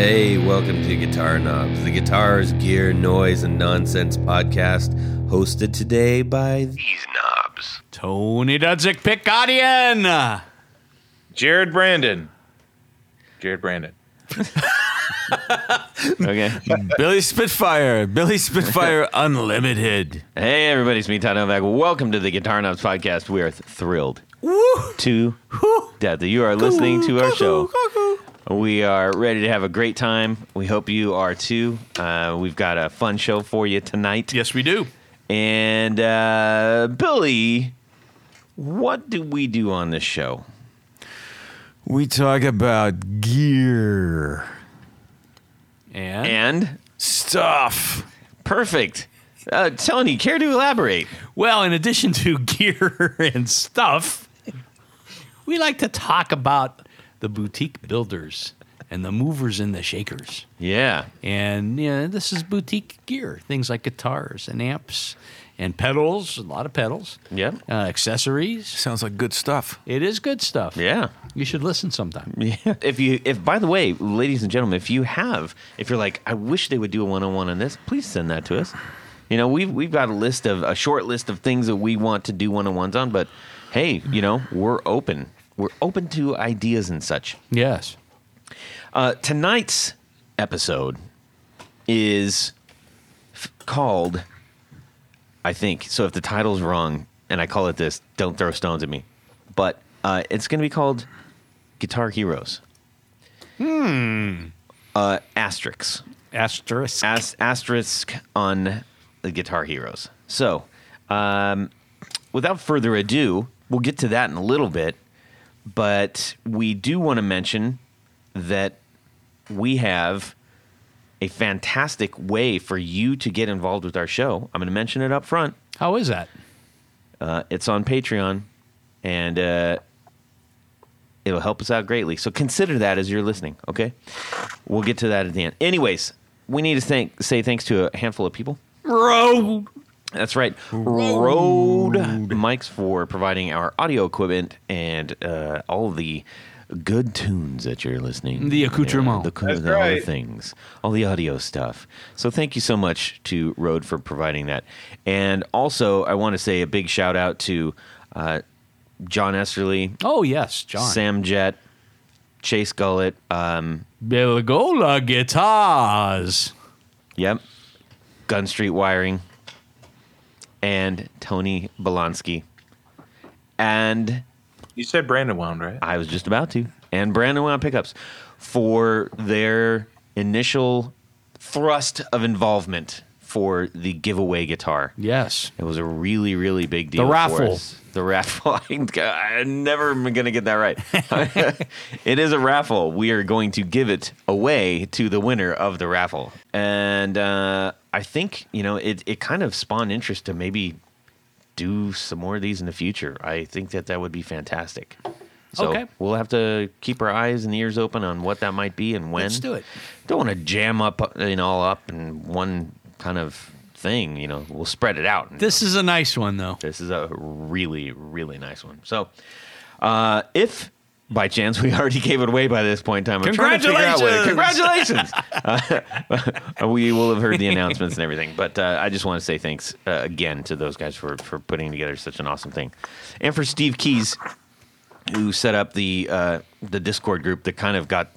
Hey, welcome to Guitar Knobs, the guitars, gear, noise, and nonsense podcast, hosted today by these knobs. Tony Dudzik Picadian. Jared Brandon. Jared Brandon. Okay. Billy Spitfire. Billy Spitfire Unlimited. hey, everybody, it's me, Todd Novak. Welcome to the Guitar Knobs podcast. We are th- thrilled to death that you are listening to our show. We are ready to have a great time. We hope you are too. Uh, we've got a fun show for you tonight. Yes, we do. And uh, Billy, what do we do on this show? We talk about gear and, And stuff. perfect. Uh, Tony, care to elaborate? Well, in addition to gear and stuff, we like to talk about the boutique builders and the movers and the shakers. Yeah. And you know, this is boutique gear, things like guitars and amps and pedals, a lot of pedals, Yep. uh, accessories. Sounds like good stuff. It is good stuff. Yeah. You should listen sometime. Yeah. If you, if by the way, ladies and gentlemen, if you have, if you're like, I wish they would do a one-on-one on this, please send that to us. You know, we've we've got a list of a short list of things that we want to do one-on-ones on, but hey, you know, we're open. We're open to ideas and such. Yes. Uh, tonight's episode is f- called, I think. So if the title's wrong and I call it this, don't throw stones at me. But uh, it's going to be called Guitar Heroes. Hmm. Uh, asterisks. Asterisk. As- asterisk on the Guitar Heroes. So, um, without further ado, we'll get to that in a little bit. But we do want to mention that we have a fantastic way for you to get involved with our show. I'm going to mention it up front. How is that? Uh, it's on Patreon, and uh, it'll help us out greatly. So consider that as you're listening. Okay, we'll get to that at the end. Anyways, we need to thank say thanks to a handful of people. Road. That's right, Rode mics for providing our audio equipment and uh, all the good tunes that you're listening. The accoutrement. the, That's all the right. things, all the audio stuff. So thank you so much to Rode for providing that. And also, I want to say a big shout out to uh, John Esterly, Oh, yes, John. Sam Jett, Chase Gullett. Um, Bilgola Guitars. yep, Gun Street Wiring, and Tony Bolonsky. And You said Brandon Wound, right? I was just about to. And Brandon Wound Pickups for their initial thrust of involvement for the giveaway guitar. Yes. It was a really, really big deal. The for raffle. us. The raffle. I'm never going to get that right. it is a raffle. We are going to give it away to the winner of the raffle. And uh, I think, you know, it, it kind of spawned interest to maybe do some more of these in the future. I think that that would be fantastic. So Okay. we'll have to keep our eyes and ears open on what that might be and when. Let's do it. Don't want to jam up, you know, all up in one kind of thing. You know, we'll spread it out. This is a nice one, though. This is a really, really nice one. So, uh, if by chance we already gave it away by this point in time, I'm out congratulations. Uh, we will have heard the announcements and everything, but uh, I just want to say thanks uh, again to those guys for for putting together such an awesome thing, and for Steve Keys, who set up the uh, the Discord group that kind of got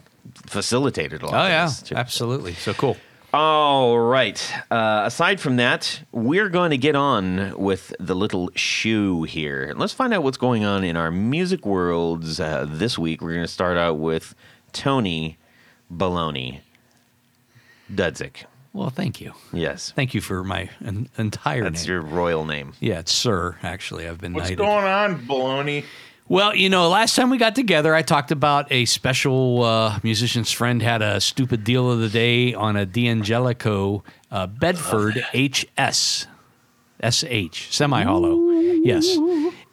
facilitated a lot. Oh, yeah. Absolutely. So cool. All right. Uh, aside from that, we're going to get on with the little shoe here. Let's find out what's going on in our music worlds uh, this week. We're going to start out with Tony Baloney Dudzik. Well, thank you. Yes. Thank you for my en- entire That's name. your royal name. yeah, it's Sir, actually. I've been What's knighted. going on, baloney? Well, you know, last time we got together, I talked about a special uh, musician's friend had a stupid deal of the day on a D'Angelico uh, Bedford HS. SH, semi hollow. Yes.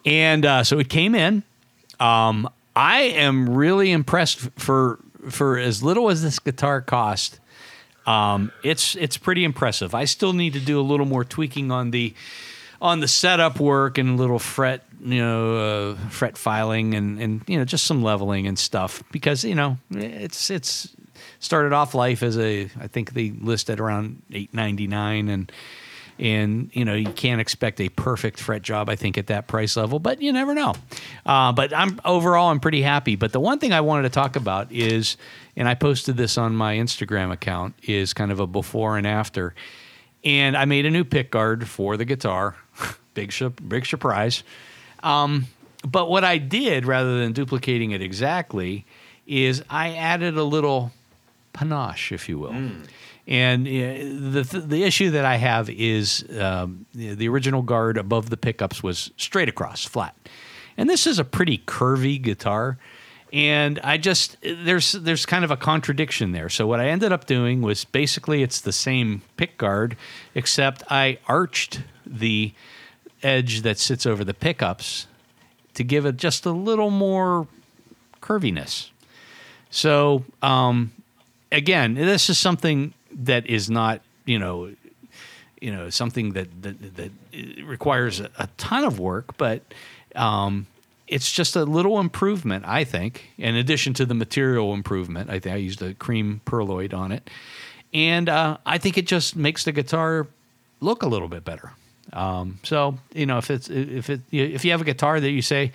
And uh, so it came in. Um, I am really impressed for for as little as this guitar cost. Um, it's it's pretty impressive. I still need to do a little more tweaking on the on the setup work and a little fret, you know, uh, fret filing and and you know just some leveling and stuff because you know it's it's started off life as a I think they listed around eight ninety nine and and you know you can't expect a perfect fret job i think at that price level but you never know. Uh, but i'm overall i'm pretty happy. But the one thing i wanted to talk about is and i posted this on my instagram account is kind of a before and after. And i made a new pick guard for the guitar big big surprise um, but what i did rather than duplicating it exactly is i added a little panache if you will and uh, the th- the issue that I have is um, the the original guard above the pickups was straight across, flat, and this is a pretty curvy guitar. And I just there's there's kind of a contradiction there. So what I ended up doing was basically it's the same pick guard, except I arched the edge that sits over the pickups to give it just a little more curviness. So um, again, this is something that is not, you know, you know, something that that, that requires a, a ton of work, but um, it's just a little improvement, I think. In addition to the material improvement, I think I used a cream pearloid on it, and uh, I think it just makes the guitar look a little bit better. Um, so you know, if it's if it if you have a guitar that you say,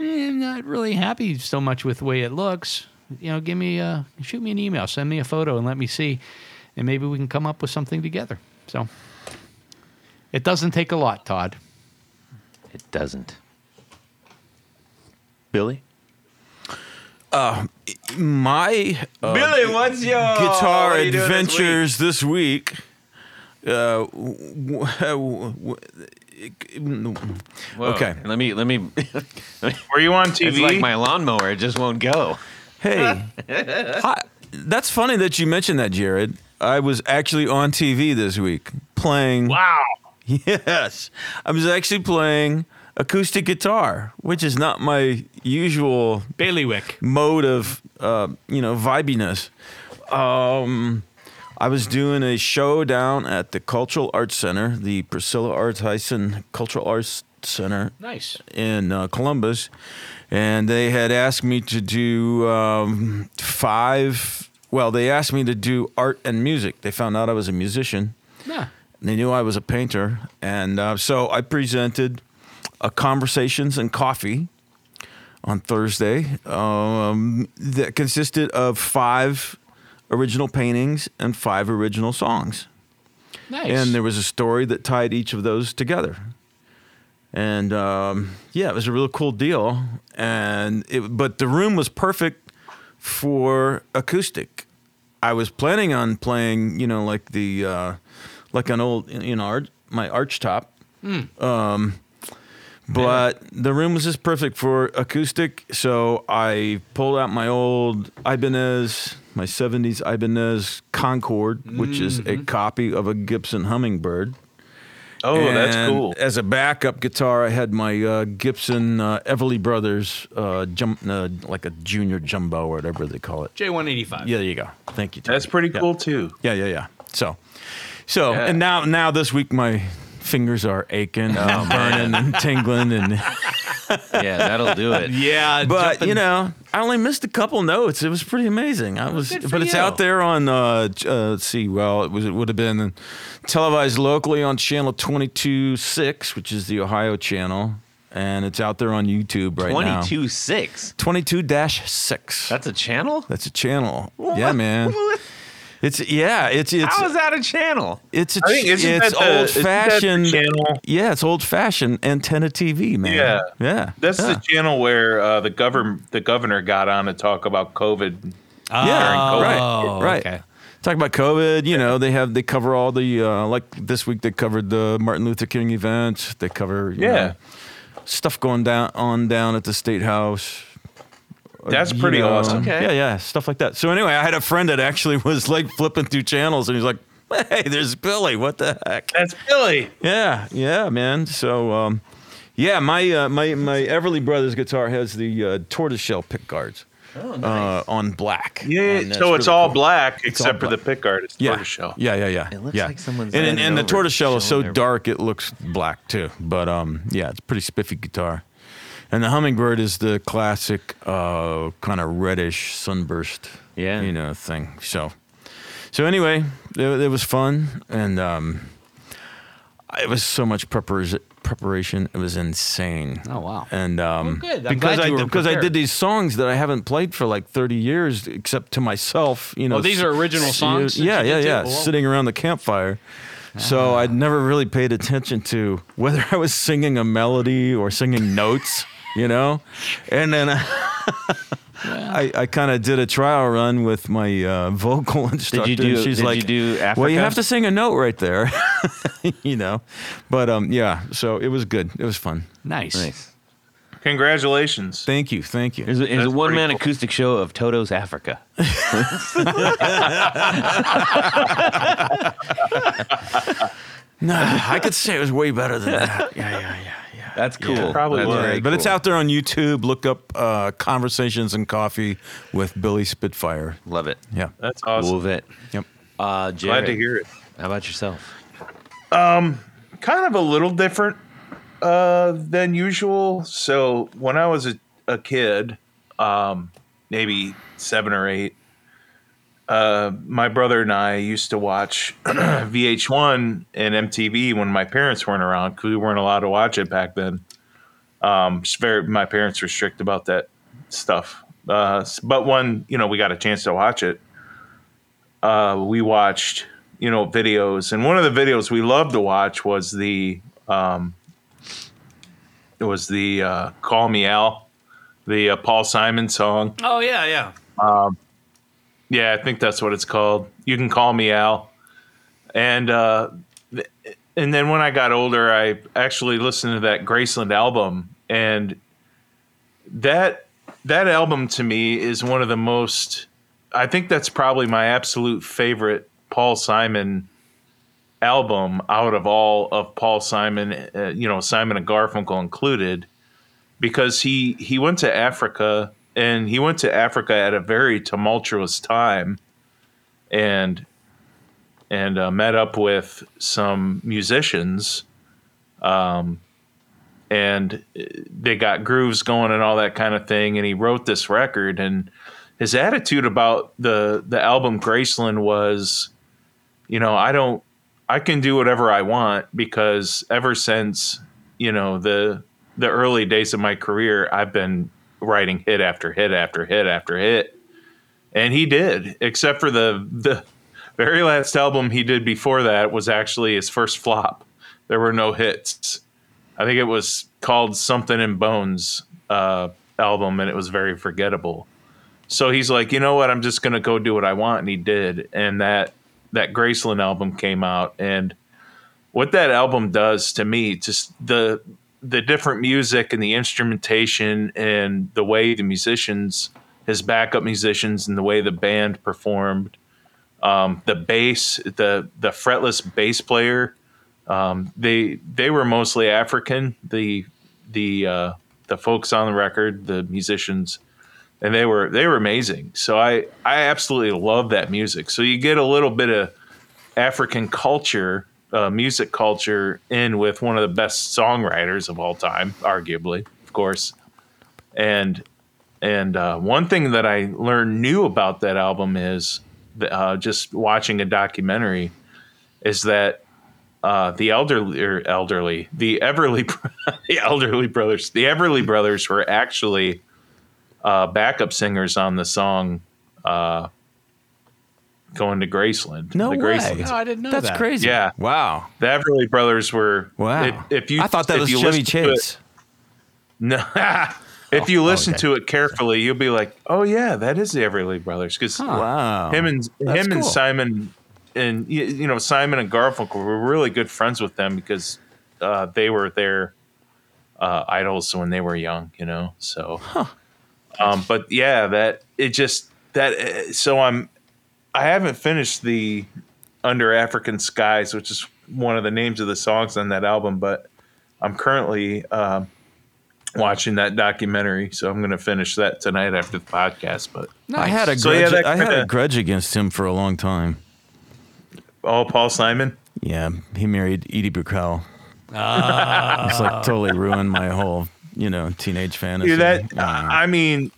eh, I'm not really happy so much with the way it looks, you know, give me a shoot me an email, send me a photo, and let me see, and maybe we can come up with something together. So it doesn't take a lot, Todd. It doesn't. Billy? Uh, my uh, Billy, what's your guitar what you doing this week? adventures this week. Uh, w- w- w- Whoa, okay. Let me let me. Were you on TV? it's like my lawnmower; it just won't go. Hey, hi. that's funny that you mentioned that, Jared. I was actually on TV this week playing. wow. Yes, I was actually playing acoustic guitar, which is not my usual Bailiwick. mode of uh, you know vibiness. Um, I was doing a show down at the Cultural Arts Center, the Priscilla Arts Hyson Cultural Arts Center Nice. in uh, Columbus, and they had asked me to do um, five. Well, they asked me to do art and music. They found out I was a musician. Yeah. They knew I was a painter, and uh, so I presented a conversations and coffee on Thursday um, that consisted of five original paintings and five original songs, Nice. and there was a story that tied each of those together. And um, yeah, it was a real cool deal. And it, but the room was perfect for acoustic. I was planning on playing, you know, like the uh, like an old, you know, arch, my arch top. Um, but the room was just perfect for acoustic, so I pulled out my old Ibanez, my '70s Ibanez Concord, which is a copy of a Gibson Hummingbird. Oh, that's cool. As a backup guitar, I had my uh, Gibson uh, Everly Brothers, uh, jump, uh, like a junior jumbo or whatever they call it. J185. Yeah, there you go. Thank you. Tony. That's pretty Yeah. cool too. Yeah, yeah, yeah. So, so, Yeah. and now, now this week my fingers are aching, uh, burning, and tingling, and Yeah, that'll do it. Yeah. but jumping- you know, I only missed a couple notes. It was pretty amazing. I was, but it's out there on. Uh, uh, let's see. Well, it was. It would have been televised locally on channel twenty two six, which is the Ohio channel, and it's out there on YouTube right now. Twenty-two six. Twenty two dash six. That's a channel. That's a channel. Yeah, man. It's yeah. It's it's How is that a channel? it's a, I think isn't it's that the- old isn't that the fashioned. channel? Yeah, it's old fashioned antenna TV, man. Yeah. yeah. That's yeah. the channel where uh, the governor the governor got on to talk about COVID. Yeah, Oh, right, right. okay. Talk about COVID. You know, they have they cover all the uh, like this week they covered the Martin Luther King event. They cover you Yeah. know, stuff going down on down at the state house. That's You pretty know, awesome. Okay. Yeah, yeah, stuff like that. So anyway, I had a friend that actually was like flipping through channels, and he's like, "Hey, there's Billy. What the heck?" That's Billy. Yeah, yeah, man. So, um, yeah, my uh, my my Everly Brothers guitar has the uh, tortoiseshell pick guards uh, on black. Yeah, so it's really all cool. black all except for the black. pick guard. It's Yeah, tortoiseshell. yeah, yeah, yeah. It looks yeah. like someone's and and, and the over, tortoiseshell is so showing dark it looks black too. But um, yeah, it's a pretty spiffy guitar. And the hummingbird is the classic uh, kind of reddish sunburst, Yeah. you know, thing. So, so anyway, it, it was fun, and um, it was so much preparation. Preparation, it was insane. Oh, wow. And um, Well, good. I'm because I because I did these songs that I haven't played for like thirty years, except to myself. You know, Oh, these are original songs Yeah, yeah, yeah. Oh. Sitting around the campfire. So I'd never really paid attention to whether I was singing a melody or singing notes, you know? And then I, I kind of did a trial run with my uh, vocal instructor. do- she's did like, you do Well, you have to sing a note right there, you know? But um, yeah, so it was good. It was fun. Nice. Nice. Congratulations. Thank you. Thank you. There's a, there's a one man cool. acoustic show of Toto's Africa. No, I could say it was way better than that. Yeah, yeah, yeah, yeah. That's cool. probably That's was. very But it's out there on YouTube. Look up uh, Conversations and Coffee with Billy Spitfire. Love it. Yeah. That's awesome. Love it. Yep. Uh, Glad to hear it. How about yourself? kind of a little different uh, than usual. So when I was a, a kid, um, maybe seven or eight, uh, my brother and I used to watch VH1 and MTV when my parents weren't around because we weren't allowed to watch it back then. Um, very, my parents were strict about that stuff. Uh, but when you know we got a chance to watch it, uh, we watched you know videos, and one of the videos we loved to watch was the um, it was the uh, "Call Me Al," the uh, Paul Simon song. Oh yeah, yeah. Yeah, I think that's what it's called. You can call me Al. And uh, and then when I got older, I actually listened to that Graceland album, and that that album to me is one of the most. I think that's probably my absolute favorite Paul Simon album out of all of Paul Simon. Uh, you know, Simon and Garfunkel included, because he he went to Africa and he went to Africa at a very tumultuous time, and and uh, met up with some musicians, um, and they got grooves going and all that kind of thing. And he wrote this record, and his attitude about the the album Graceland was, you know, I don't, I can do whatever I want because ever since you know the the early days of my career, I've been writing hit after hit after hit after hit, and he did, except for the the very last album he did before that was actually his first flop. There were no hits. I think it was called Something in Bones uh, album, and it was very forgettable. So he's like, you know what? I'm just gonna go do what I want, and he did. And that that Graceland album came out, and what that album does to me, just the the different music and the instrumentation and the way the musicians, his backup musicians, and the way the band performed, um, the bass, the the fretless bass player, um, they they were mostly African. The the uh, the folks on the record, the musicians, and they were they were amazing. So I I absolutely love that music. So you get a little bit of African culture, uh, music culture, in with one of the best songwriters of all time, arguably, of course. And and uh, one thing that I learned new about that album is uh, just watching a documentary is that uh, the elderly or elderly the Everly the elderly brothers the Everly brothers were actually uh, backup singers on the song uh, "Going to Graceland." No the way. Graceland Oh, I didn't know That's that. crazy. Yeah. Wow. the Everly Brothers were. Wow. If, if you, I thought that if was you Chevy listen it- Chase. no. if you listen okay. to it carefully, you'll be like, "Oh yeah, that is the Everly Brothers." Because Wow. him and That's him and. Simon and you, you know Simon and Garfunkel were really good friends with them because uh, they were their uh, idols when they were young. You know, so. Um, but yeah, that it just that. uh, So I'm. I haven't finished the Under African Skies, which is one of the names of the songs on that album, but I'm currently um, watching that documentary, so I'm going to finish that tonight after the podcast. But I had a So, grudge. yeah, that I had a grudge against him for a long time. oh, Paul Simon, Yeah, he married Edie Brickell. it's like totally ruined my whole you know, teenage fantasy. Dude, that I. I mean,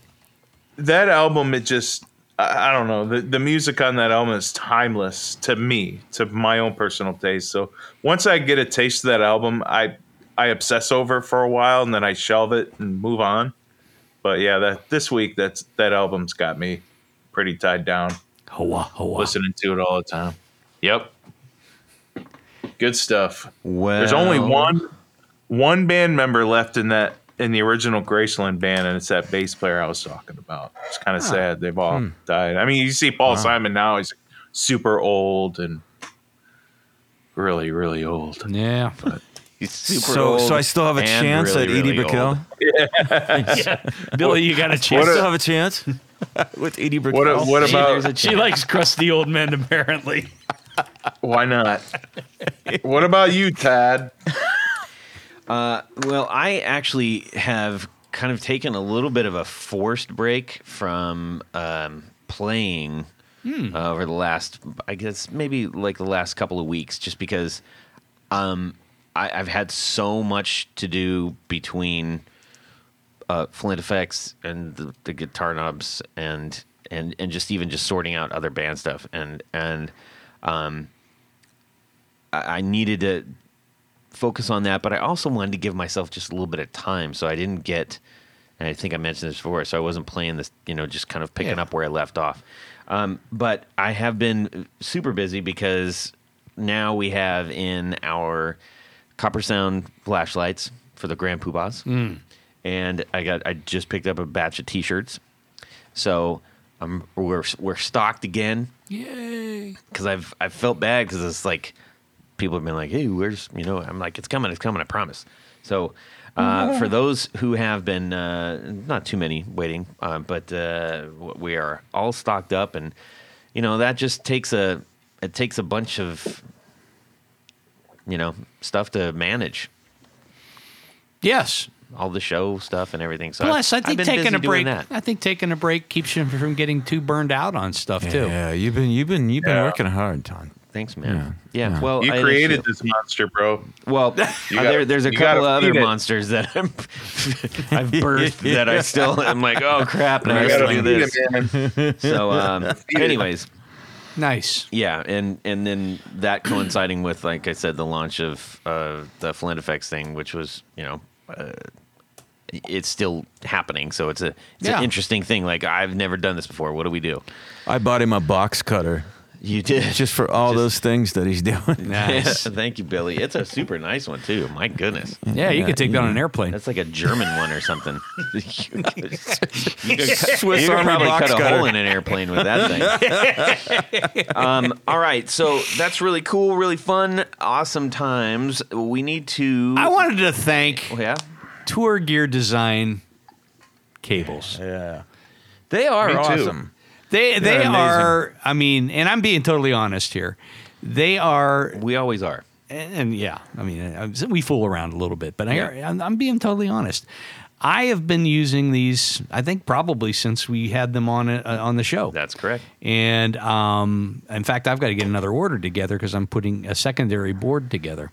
that album. It just I, I don't know. The the music on that album is timeless to me, to my own personal taste. So once I get a taste of that album, I I obsess over it for a while and then I shelve it and move on. But yeah, that this week that's that album's got me pretty tied down. Hoa, hoa. Listening to it all the time. Yep. Good stuff. Well, There's only one one band member left in that in the original Graceland band, and it's that bass player I was talking about. It's kind of sad. They've all Hmm. died. I mean, you see Paul Simon now; he's super old and really, really old. Yeah. He's super so, old so I still have a chance really, at Edie really Brickell. old. Billy, you got a chance. still have a chance with Edie Brickell. What? a- What Hey, there's a about? She likes crusty old men, apparently. Why not? what about you, Tad? Well, I actually have kind of taken a little bit of a forced break from um, playing uh, over the last, I guess, maybe like the last couple of weeks, just because um, I, I've had so much to do between uh, Flint Effects and the, the guitar knobs and and and just even just sorting out other band stuff. And and um, I, I needed to focus on that, but I also wanted to give myself just a little bit of time, so I didn't get. And I think I mentioned this before, so I wasn't playing this, you know, just kind of picking Yeah. up where I left off. Um, but I have been super busy because now we have in our Copper Sound flashlights for the Grand Poobahs, and I got I just picked up a batch of T-shirts, so um, we're we're stocked again Yay. because I've I've felt bad because it's like people have been like, hey, where's you know? I'm like, it's coming, it's coming, I promise. So. Uh, for those who have been uh, not too many waiting, uh, but uh, we are all stocked up, and you know that just takes a it takes a bunch of you know stuff to manage Yes. all the show stuff and everything. So Plus, I I've- I've think been taking a break. that. I think taking a break keeps you from getting too burned out on stuff too. Yeah, you've been you've been you've been Yeah. working hard, Ton. Thanks, man. Yeah. Yeah. Yeah. Well, You I created this monster, bro. Well, uh, You there, there's a couple gotta other it. monsters that I'm, I've birthed that I still am like, oh crap, now I You gotta gotta do this. it. So, um, anyways, Nice. yeah, and and then that coinciding with, like I said, the launch of uh, the Flint Effects thing, which was, you know, uh, it's still happening. So it's a it's Yeah. an interesting thing. Like I've never done this before. What do we do? I bought him a box cutter You did just for all Just- those things that he's doing. Nice. Thank you, Billy. It's a super nice one too. My goodness. Yeah, you Yeah, could take that on an airplane. That's like a German one or something. you could, Swiss you could Army probably box cut a cutter. hole in an airplane with that thing. um, all right, so that's really cool, really fun, awesome times. We need to. I wanted to thank Oh, yeah, Tour Gear Design cables. Yeah, they are Me too. awesome. They they amazing. are. I mean, and I'm being totally honest here. They are, we always are. and, and yeah. I mean, uh, we fool around a little bit, but I, I'm, I'm being totally honest. I have been using these. I think probably since we had them on uh, on the show. That's correct. And um, in fact, I've got to get another order together because I'm putting a secondary board together.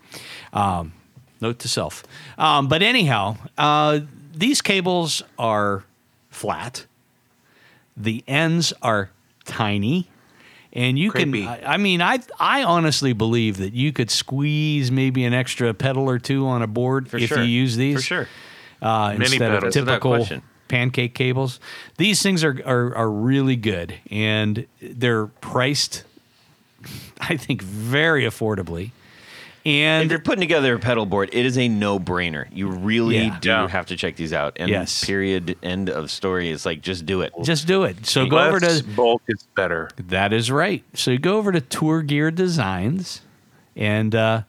Um, note to self. Um, but anyhow, uh, these cables are flat. The ends are tiny, and you Creepy. can. I, I mean, I I honestly believe that you could squeeze maybe an extra pedal or two on a board For if sure. you use these For sure. uh, instead of pedals. Without typical pancake cables. These things are, are are really good, and they're priced, I think, very affordably. If you're putting together a pedal board, it is a no-brainer. You really Yeah. do Yeah. have to check these out. And Yes. period. End of story. It's like just do it. just do it. So go over to bulk is better. that is right. So you go over to Tour Gear Designs and uh,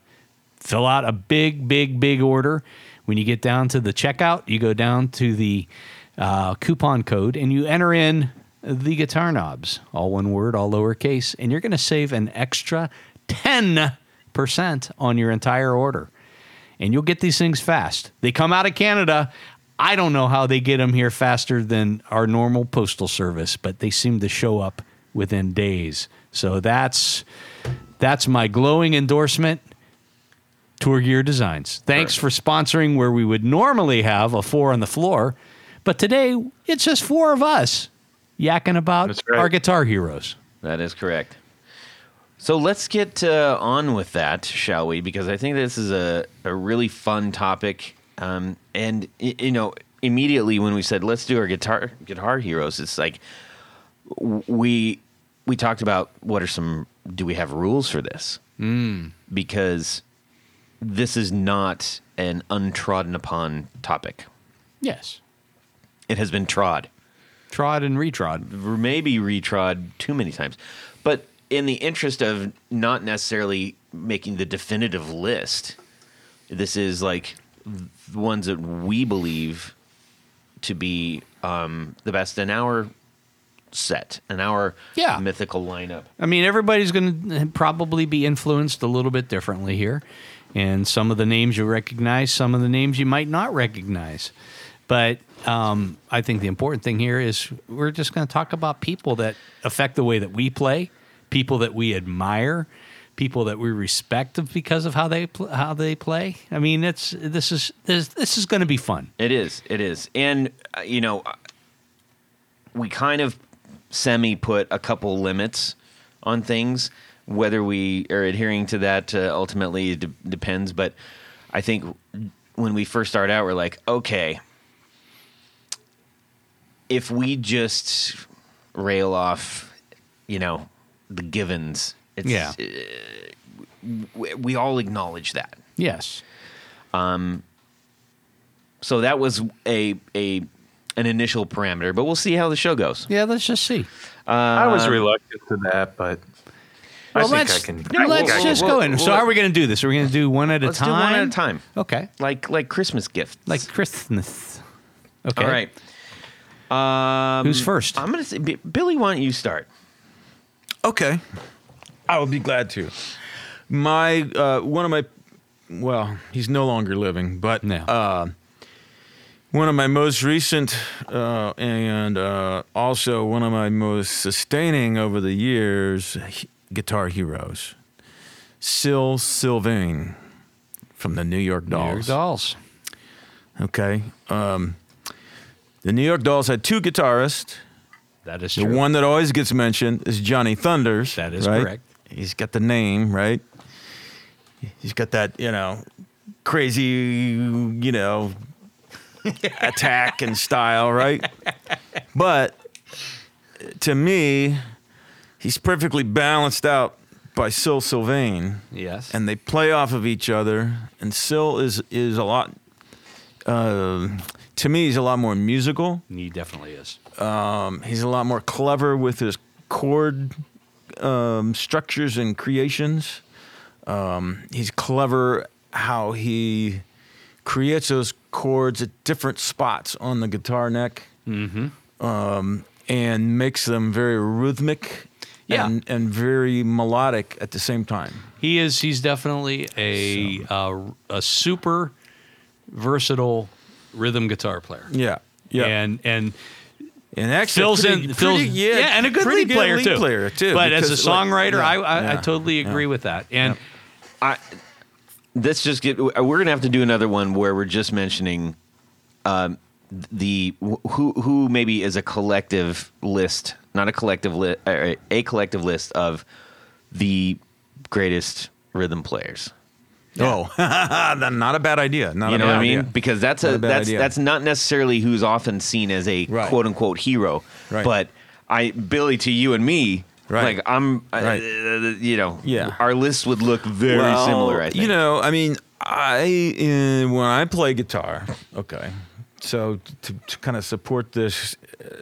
fill out a big, big, big order. When you get down to the checkout, you go down to the uh, coupon code and you enter in the guitar knobs, all one word, all lowercase, and you're going to save an extra 10% on your entire order. And you'll get these things fast. They come out of Canada. I don't know how they get them here faster than our normal postal service, but they seem to show up within days. So that's that's my glowing endorsement. Tour Gear Designs. Thanks for sponsoring where we would normally have a four on the floor, but today it's just four of us yakking about our guitar heroes. That is correct. So let's get uh, on with that, shall we? Because I think this is a, a really fun topic. Um, and, y- you know, immediately when we said, let's do our guitar, guitar heroes, it's like w- we, we talked about what are some, do we have rules for this? Mm. Because this is not an untrodden upon topic. Yes. It has been trod. Trod and retrod. maybe retrod too many times. But in the interest of not necessarily making the definitive list, this is like the ones that we believe to be um, the best in our set, in our Yeah. mythical lineup. I mean, everybody's going to probably be influenced a little bit differently here. And some of the names you recognize, some of the names you might not recognize. But um, I think the important thing here is we're just going to talk about people that affect the way that we play, people that we admire, people that we respect because of how they pl- how they play. I mean, it's this is this, this is going to be fun. It is. It is. And, uh, you know, uh, we kind of semi put a couple limits on things. Whether we are adhering to that uh, ultimately de- depends. But I think when we first start out, we're like, okay, if we just rail off, you know, the givens, it's, Yeah. we, we all acknowledge that. Yes. Um, so that was a a an initial parameter, but we'll see how the show goes. Yeah. Let's just see. I was reluctant to that, but I Well, think let's I can. let's I think I just can- go in. So well- how are we going to do this? Are we going to do one at a Let's do time? one at a time, Okay. like like Christmas gifts. Like Christmas. Okay. all right. Um, Who's first? I'm gonna say Billy. Why don't you start? Okay. I would be glad to. My uh, one of my well, he's no longer living, but No. uh, one of my most recent uh, and uh, also one of my most sustaining over the years he- guitar heroes, Syl Sylvain from the New York Dolls. New York Dolls. Dolls. Okay. Um, the New York Dolls had two guitarists. That is The true. one that always gets mentioned is Johnny Thunders. That is right? correct. He's got the name, right? He's got that, you know, crazy, you know, attack and style, right? But to me, he's perfectly balanced out by Syl Sylvain, Yes. and they play off of each other. And Syl is is a lot. Uh, to me, he's a lot more musical. he definitely is. Um, he's a lot more clever with his chord um, structures and creations. Um, he's clever how he creates those chords at different spots on the guitar neck um, and makes them very rhythmic Yeah. and, and very melodic at the same time. He is. He's definitely a uh, a super versatile rhythm guitar player. Yeah. Yeah. And and and actually, fills pretty- in fills pretty- yeah, and a good pretty lead player lead too. player too. But as a because, like, songwriter, yeah, I I, I totally agree yeah. with that. And I let's just get. We're gonna have to do another one where we're just mentioning um, the who who maybe is a collective list, not a collective list, a collective list of the greatest rhythm players. Oh, not a bad idea. Not You a know what I mean? idea. Because that's Not a, a that's idea. that's not necessarily who's often seen as a Right. quote unquote hero. Right. But I Billy to you and me, Right. like I'm, Right. uh, you know, Yeah. our list would look very Well, similar. I think. You know, I mean, I uh, when I play guitar, okay. So to, to kind of support this uh,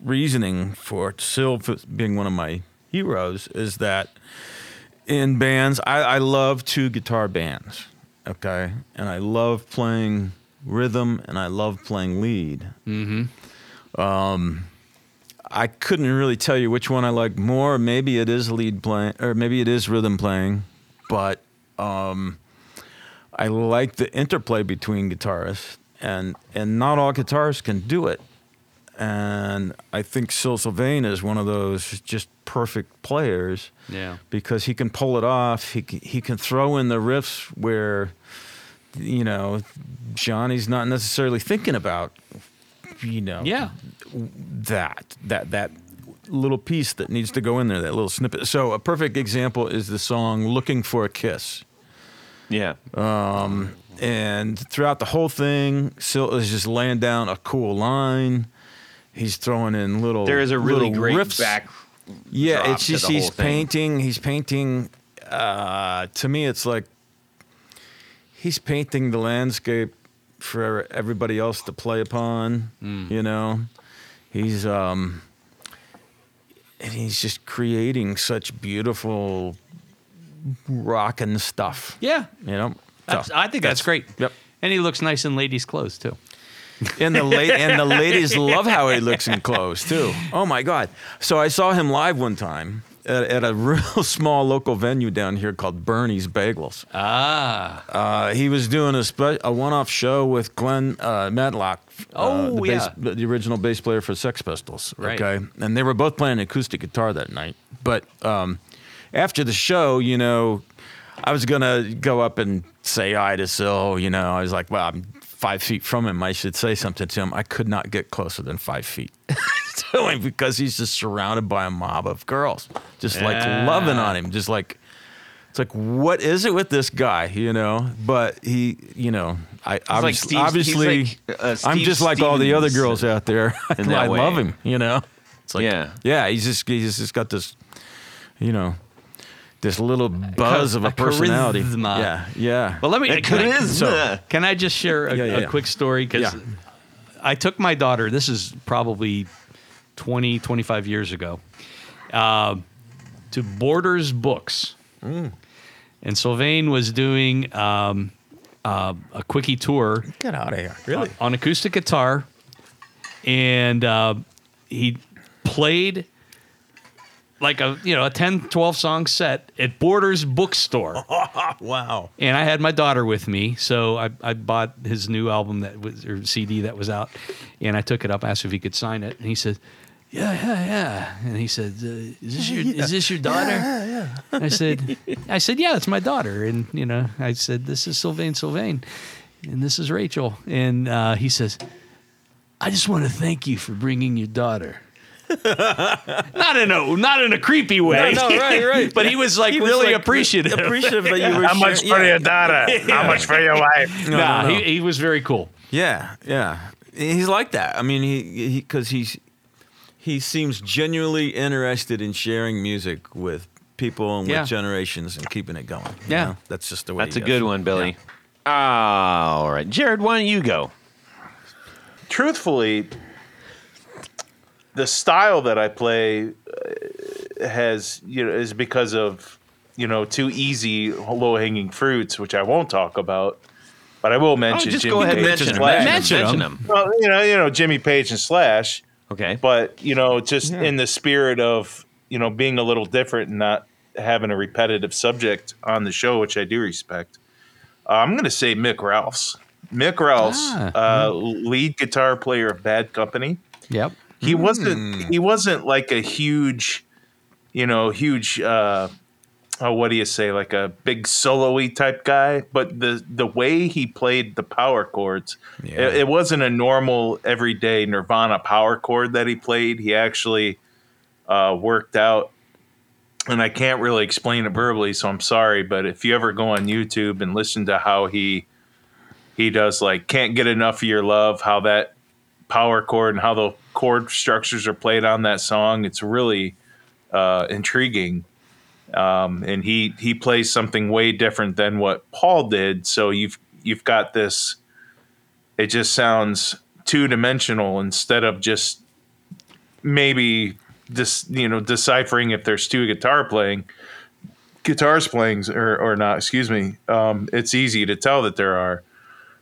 reasoning for Syl being one of my heroes is that in bands, I, I love two guitar bands, okay, and I love playing rhythm and I love playing lead. Mm-hmm. Um, I couldn't really tell you which one I like more. Maybe it is lead playing, or maybe it is rhythm playing, but um, I like the interplay between guitarists, and and not all guitarists can do it. And I think Sylvain is one of those just perfect players Yeah. because he can pull it off. He can, he can throw in the riffs where you know Johnny's not necessarily thinking about you know Yeah. that that that little piece that needs to go in there that little snippet. So a perfect example is the song "Looking for a Kiss." Yeah. Um, and throughout the whole thing, Syl is just laying down a cool line. He's throwing in little. there is a really great riffs. back. Yeah, it's just he's painting. He's painting. Uh, to me, it's like he's painting the landscape for everybody else to play upon. Hmm. You know, he's um, and he's just creating such beautiful rocking stuff. Yeah. You know, That's, So, I think that's, great. Yep. And he looks nice in ladies' clothes too. And the late and the ladies love how he looks in clothes too. Oh my god! So I saw him live one time at, at a real small local venue down here called Bernie's Bagels. Ah. Uh, he was doing a spe- a one-off show with Glenn uh, Matlock. uh, Oh, the, bass, the original bass player for Sex Pistols. Right. Okay, and they were both playing acoustic guitar that night. But um, after the show, you know, I was gonna go up and say hi to Syl. You know, I was like, well, I'm five feet from him. I should say something to him. I could not get closer than five feet to him because he's just surrounded by a mob of girls, just like Yeah. loving on him, just like. It's like, what is it with this guy, you know? But he, you know, I obviously, Steve- obviously like, uh, I'm just like all the other girls out there. I way. love him, you know. It's like, Yeah. yeah, he's just he's just got this, you know, this little buzz of a a personality. charisma. Yeah, yeah. Well, let me. It Can I, so- can I just share a, Yeah, yeah, a quick story? Because Yeah. I took my daughter, this is probably 20, 25 years ago, uh, to Borders Books. Mm. And Sylvain was doing um, uh, a quickie tour Get out of here. Really? on acoustic guitar, and uh, he played like a you know a 10 12 song set at Borders bookstore wow. and I had my daughter with me, so I, I bought his new album that was or CD that was out, and I took it up, asked if he could sign it, and he said, "Yeah, yeah, yeah." And he said, uh, "Is this your is this your daughter?" Yeah, yeah. I said, "I said, yeah, it's my daughter." And you know, I said, "This is Sylvain Sylvain, and this is Rachel." And uh, he says, "I just want to thank you for bringing your daughter." not in a not in a creepy way. No, no, right, right. but he was like He was, really like, appreciative. Appreciative that you were How much sharing- for yeah. your daughter? How much for your wife? No, nah, no, no. He, he was very cool. Yeah, yeah. He's like that. I mean, he because he's he seems genuinely interested in sharing music with people and Yeah. with generations and keeping it going. Yeah. know? that's just the way. That's he a is. good one, Billy. All right, Jared, why don't you go? truthfully, the style that I play uh, has you know is because of you know two easy low hanging fruits, which I won't talk about, but I will Oh, mention. just Jimmy go ahead and Page mention and them. Slash. Mention Mention them. them. Well, you know, you know Jimmy Page and Slash, Okay. but you know, just in the spirit of you know being a little different and not having a repetitive subject on the show, which I do respect. Uh, I'm going to say Mick Ralphs. Mick Ralphs, Ah. uh, lead guitar player of Bad Company Yep. He Hmm. wasn't he wasn't like a huge you know huge uh oh what do you say like a big solo-y type guy but the the way he played the power chords Yeah. it, it wasn't a normal everyday nirvana power chord that he played he actually uh worked out and i can't really explain it verbally so i'm sorry but if you ever go on youtube and listen to how he he does like can't get enough of your love how that power chord and how the chord structures are played on that song. It's really uh, intriguing, um, and he he plays something way different than what Paul did. So you've you've got this. It just sounds two dimensional instead of just maybe this you know deciphering if there's two guitar playing guitars playing or, or not excuse me um, it's easy to tell that there are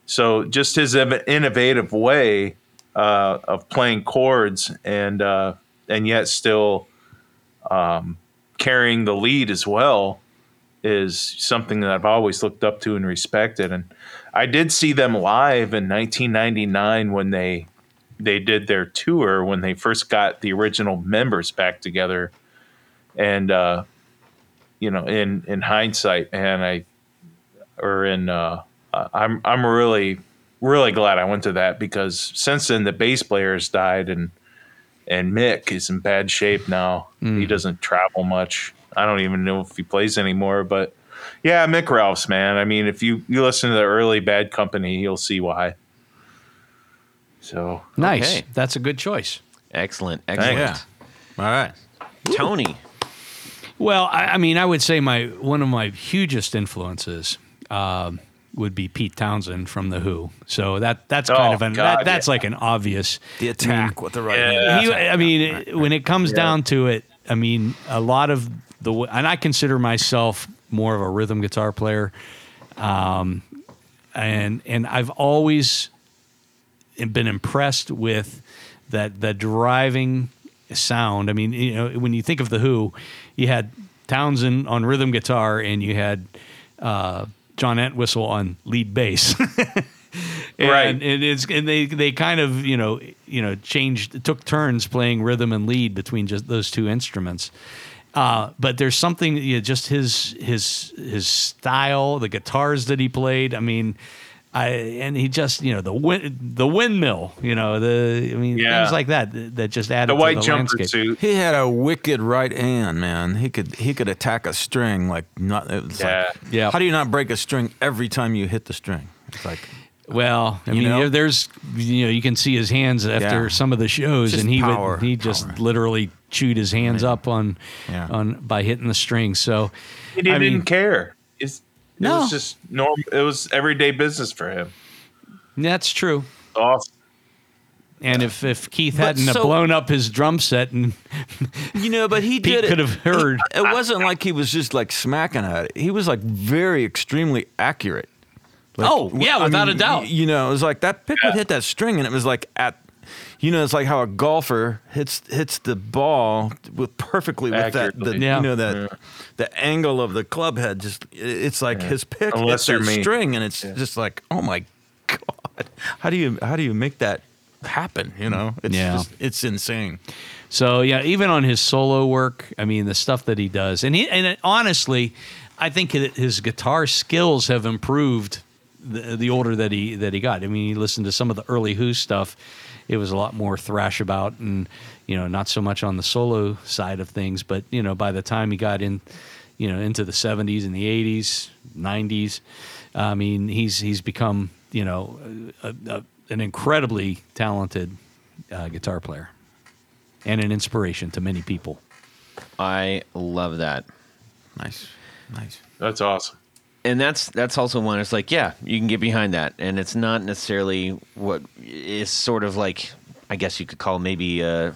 so just his inno- innovative way uh, of playing chords and uh, and yet still um, carrying the lead as well is something that I've always looked up to and respected. And I did see them live in 1999 when they they did their tour when they first got the original members back together. and uh, you know, in in hindsight, and I or in uh, I'm I'm really really glad I went to that because since then the bass player has died and and Mick is in bad shape now. Hmm. He doesn't travel much. I don't even know if he plays anymore, but yeah, Mick Ralphs, man. I mean, if you you listen to the early Bad Company, you'll see why. So Nice. Okay. That's a good choice. Excellent. Excellent. Thanks. All right. Tony. Well, I, I mean, I would say my one of my hugest influences um, would be Pete Townshend from the Who. So that that's kind Oh, of an God, that, that's yeah. like an obvious. The attack with the right Yeah. hand. He, I mean, it- when it comes down to it, I mean, a lot of the and I consider myself more of a rhythm guitar player, um, and and I've always been impressed with that the driving sound. I mean, you know, when you think of the Who, you had Townshend on rhythm guitar, and you had uh, John Entwistle on lead bass. and, Right. and it's and they they kind of you know you know changed took turns playing rhythm and lead between just those two instruments. Uh, but there's something you know, just his his his style, the guitars that he played. I mean, I and he just you know the wind, the windmill, you know the I mean Yeah. things like that that that just added the to white the jumper landscape. suit. He had a wicked right hand, man. He could he could attack a string like not. It was Yeah. like, Yeah. How do you not break a string every time you hit the string? It's like Well, I You mean, know? there's you know you can see his hands after Yeah. some of the shows, and he power, would he just power. literally chewed his hands up on Yeah. on by hitting the strings. So He didn't, mean, care. It's, it was just normal. It was everyday business for him. that's true. Awesome. And if if Keith But hadn't have so- blown up his drum set and you know, but he Pete did. could have heard. It wasn't like he was just like smacking at it. He was like very extremely accurate. Like, Oh, yeah, I without mean, a doubt. You know, it was like that pick would hit that string, and it was like at, you know, it's like how a golfer hits hits the ball with perfectly with that, the, Yeah. you know, that the angle of the club head. Just it's like his pick Unless hits you're that string, and it's just like, oh my god, how do you how do you make that happen? You know, it's Yeah. just it's insane. So yeah, even on his solo work, I mean the stuff that he does, and he and it, honestly, I think that his guitar skills have improved the, the older that he that he got. I mean, you listen to some of the early Who stuff; it was a lot more thrash about, and you know, not so much on the solo side of things. But you know, by the time he got in, you know, into the '70s and the '80s, '90s, I mean, he's he's become you know a, a, an incredibly talented uh, guitar player and an inspiration to many people. I love that. Nice, nice. That's awesome. And that's that's also one. It's like, yeah, you can get behind that, and it's not necessarily what is sort of like, I guess you could call maybe a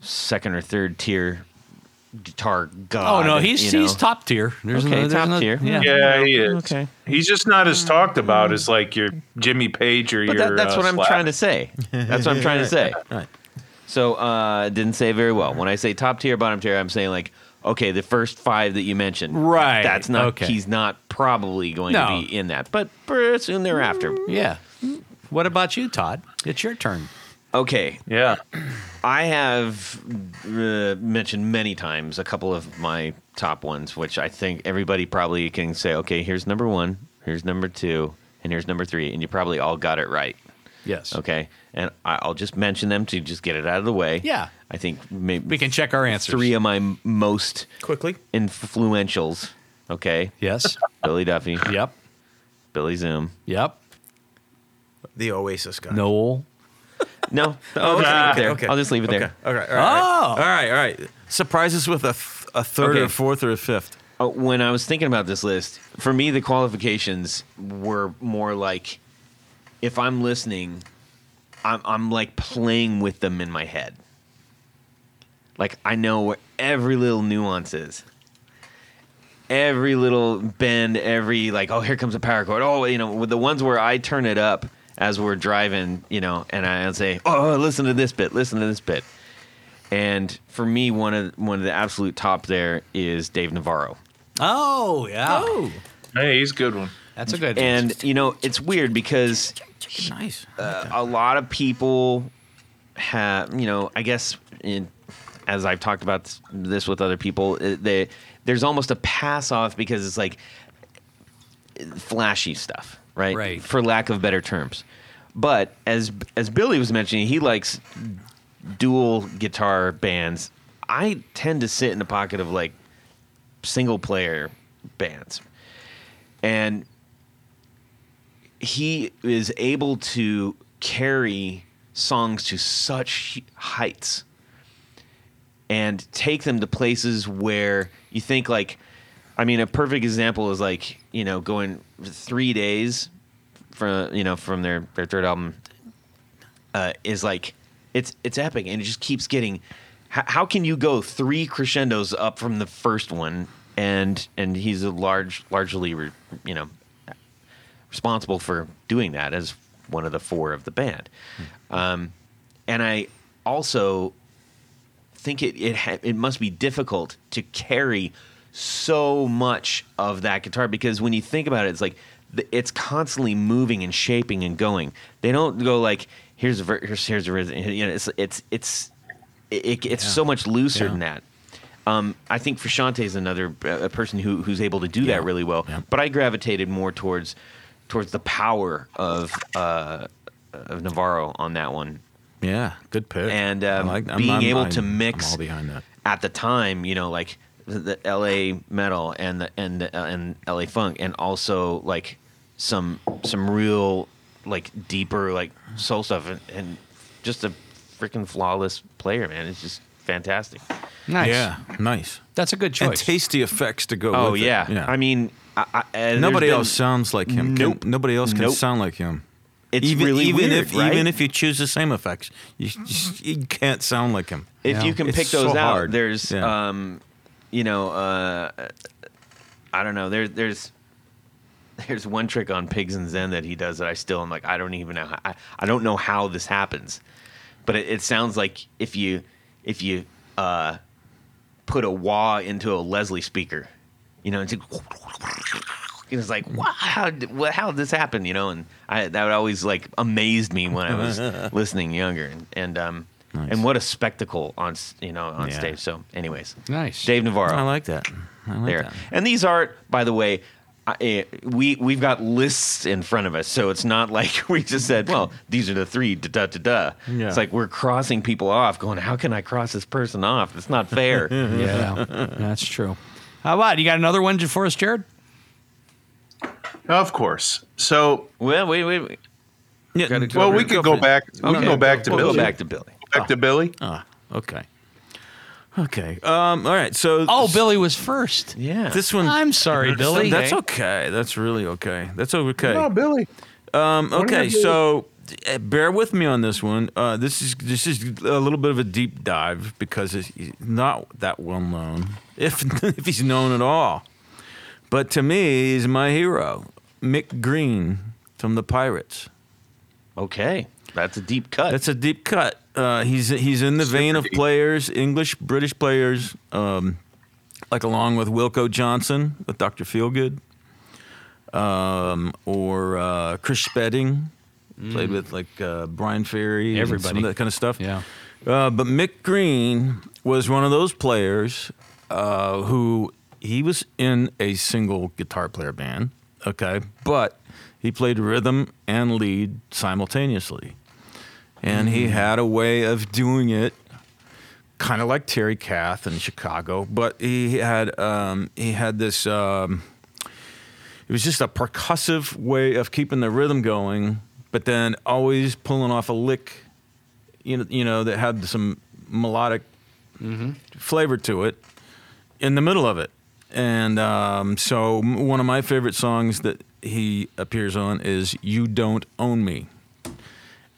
second or third tier guitar god. oh no, he's you know? he's top tier. There's Okay, no, there's top no- tier. Yeah. Yeah, he is. Okay. He's just not as talked about as like your Jimmy Page or But your. that, that's uh, what I'm Slash. trying to say. That's what I'm trying to say. Right. So uh, didn't say very well. When I say top tier, bottom tier, I'm saying like, okay, the first five that you mentioned, Right, That's not. okay. He's not probably going No. to be in that, but soon thereafter. Yeah. What about you, Todd? It's your turn. Okay, Yeah. I have uh, mentioned many times a couple of my top ones, which I think everybody probably can say, okay, here's number one, here's number two, and here's number three, and you probably all got it right. Yes. Okay, and I- I'll just mention them to just get it out of the way. Yeah. I think maybe We can check our answers. three of my m- most Quickly. influentials. Okay, Yes. Billy Duffy, yep. Billy Zoom. Yep. The Oasis guy. Noel. No, I'll just leave it there. Okay. I'll just leave it there. Okay. All right. Oh. All right. All right. Surprise us with a, th- a third Okay. or a fourth or a fifth. Uh, when I was thinking about this list, for me, the qualifications were more like if I'm listening, I'm, I'm like playing with them in my head. Like I know where every little nuance is. Every little bend, every like, oh, here comes a power chord. Oh, you know, with the ones where I turn it up as we're driving, you know, and I say, oh, listen to this bit, listen to this bit. And for me, one of one of the absolute top there is Dave Navarro. Oh yeah. Oh. Hey, he's a good one. That's a good. And you know, it's weird because Nice. uh, a lot of people have, you know, I guess in as I've talked about this with other people, it, they, there's almost a pass off because it's like flashy stuff, right? Right. For lack of better terms. But as as Billy was mentioning, he likes dual guitar bands. I tend to sit in the pocket of like single player bands. And he is able to carry songs to such heights and take them to places where you think like I mean a perfect example is like, you know, going 3 days from you know from their their third album uh, is like it's it's epic and it just keeps getting how, how can you go three crescendos up from the first one and and he's a large largely you know responsible for doing that as one of the four of the band um, and I also think it it ha- it must be difficult to carry so much of that guitar because when you think about it, it's like th- it's constantly moving and shaping and going. They don't go like here's a ver- here's here's a rhythm. You know, it's it's it's it, it's so much looser Yeah. than that. Um, I think Frusciante is another uh, a person who who's able to do Yeah. that really well. Yeah. But I gravitated more towards towards the power of uh, of Navarro on that one Yeah, good pick. and um, like- I'm- being I'm- able I'm- to mix all behind that. at the time, you know, like the, the LA metal and the and the, uh, and LA funk, and also like some some real like deeper like soul stuff, and, and just a freaking flawless player, man. It's just fantastic. Nice. Yeah, nice. That's a good choice. And tasty effects to go Oh with yeah. it. I mean, I, I, uh, nobody been- else sounds like him. Can- Nope. nobody else can Nope. sound like him. It's even really even weird, if right? even if you choose the same effects, you, just, you can't sound like him. if Yeah. you can It's pick so those out, hard. there's Yeah. um, you know, uh, I don't know. There, there's there's one trick on Pigs in Zen that he does that I still am like I don't even know. How, I I don't know how this happens, but it, it sounds like if you if you uh, put a wah into a Leslie speaker, you know, it's it's like wow, how did, how did this happen? You know, and I that would always like amazed me when I was listening younger, and and um Nice. and what a spectacle on you know on Yeah. stage. So, anyways, Nice. Dave Navarro I like that. I like there, that. and these are by the way. I- eh, we we've got lists in front of us, so it's not like we just said, "Well, these are the three Da da da da. Yeah. It's like we're crossing people off, going, "How can I cross this person off? It's not fair." Yeah, that's true. How about you got another one for us, Jared? Of course. So, well, wait, wait, wait. Yeah, Gotta go well, we could go for- back. We can go back to we'll Billy. Go back to Billy. Back to Billy. Ah, okay. Okay. Um. All right. So. Oh, Billy was first. Yeah. This one. I'm sorry, Billy. That's okay. That's really okay. That's okay. No, Billy. Um, okay, so uh, bear with me on this one. Uh, this is this is a little bit of a deep dive because it's not that well known, if if he's known at all. But to me, he's my hero, Mick Green from the Pirates. Okay, that's a deep cut. That's a deep cut. Uh, he's he's in the vein of deep. players, English British players, um, like along with Wilko Johnson with Doctor Feelgood, um, or uh, Chris Spedding, played with like uh, Bryan Ferry, and some Everybody. of that kind of stuff. Yeah. Uh, but Mick Green was one of those players uh, who he was in a single guitar player band, okay, but he played rhythm and lead simultaneously. And he had a way of doing it kind of like Terry Kath in Chicago, but he had um, he had this um, it was just a percussive way of keeping the rhythm going, but then always pulling off a lick you know, you know, that had some melodic flavor to it in the middle of it. And um, so, one of my favorite songs that he appears on is "You Don't Own Me,"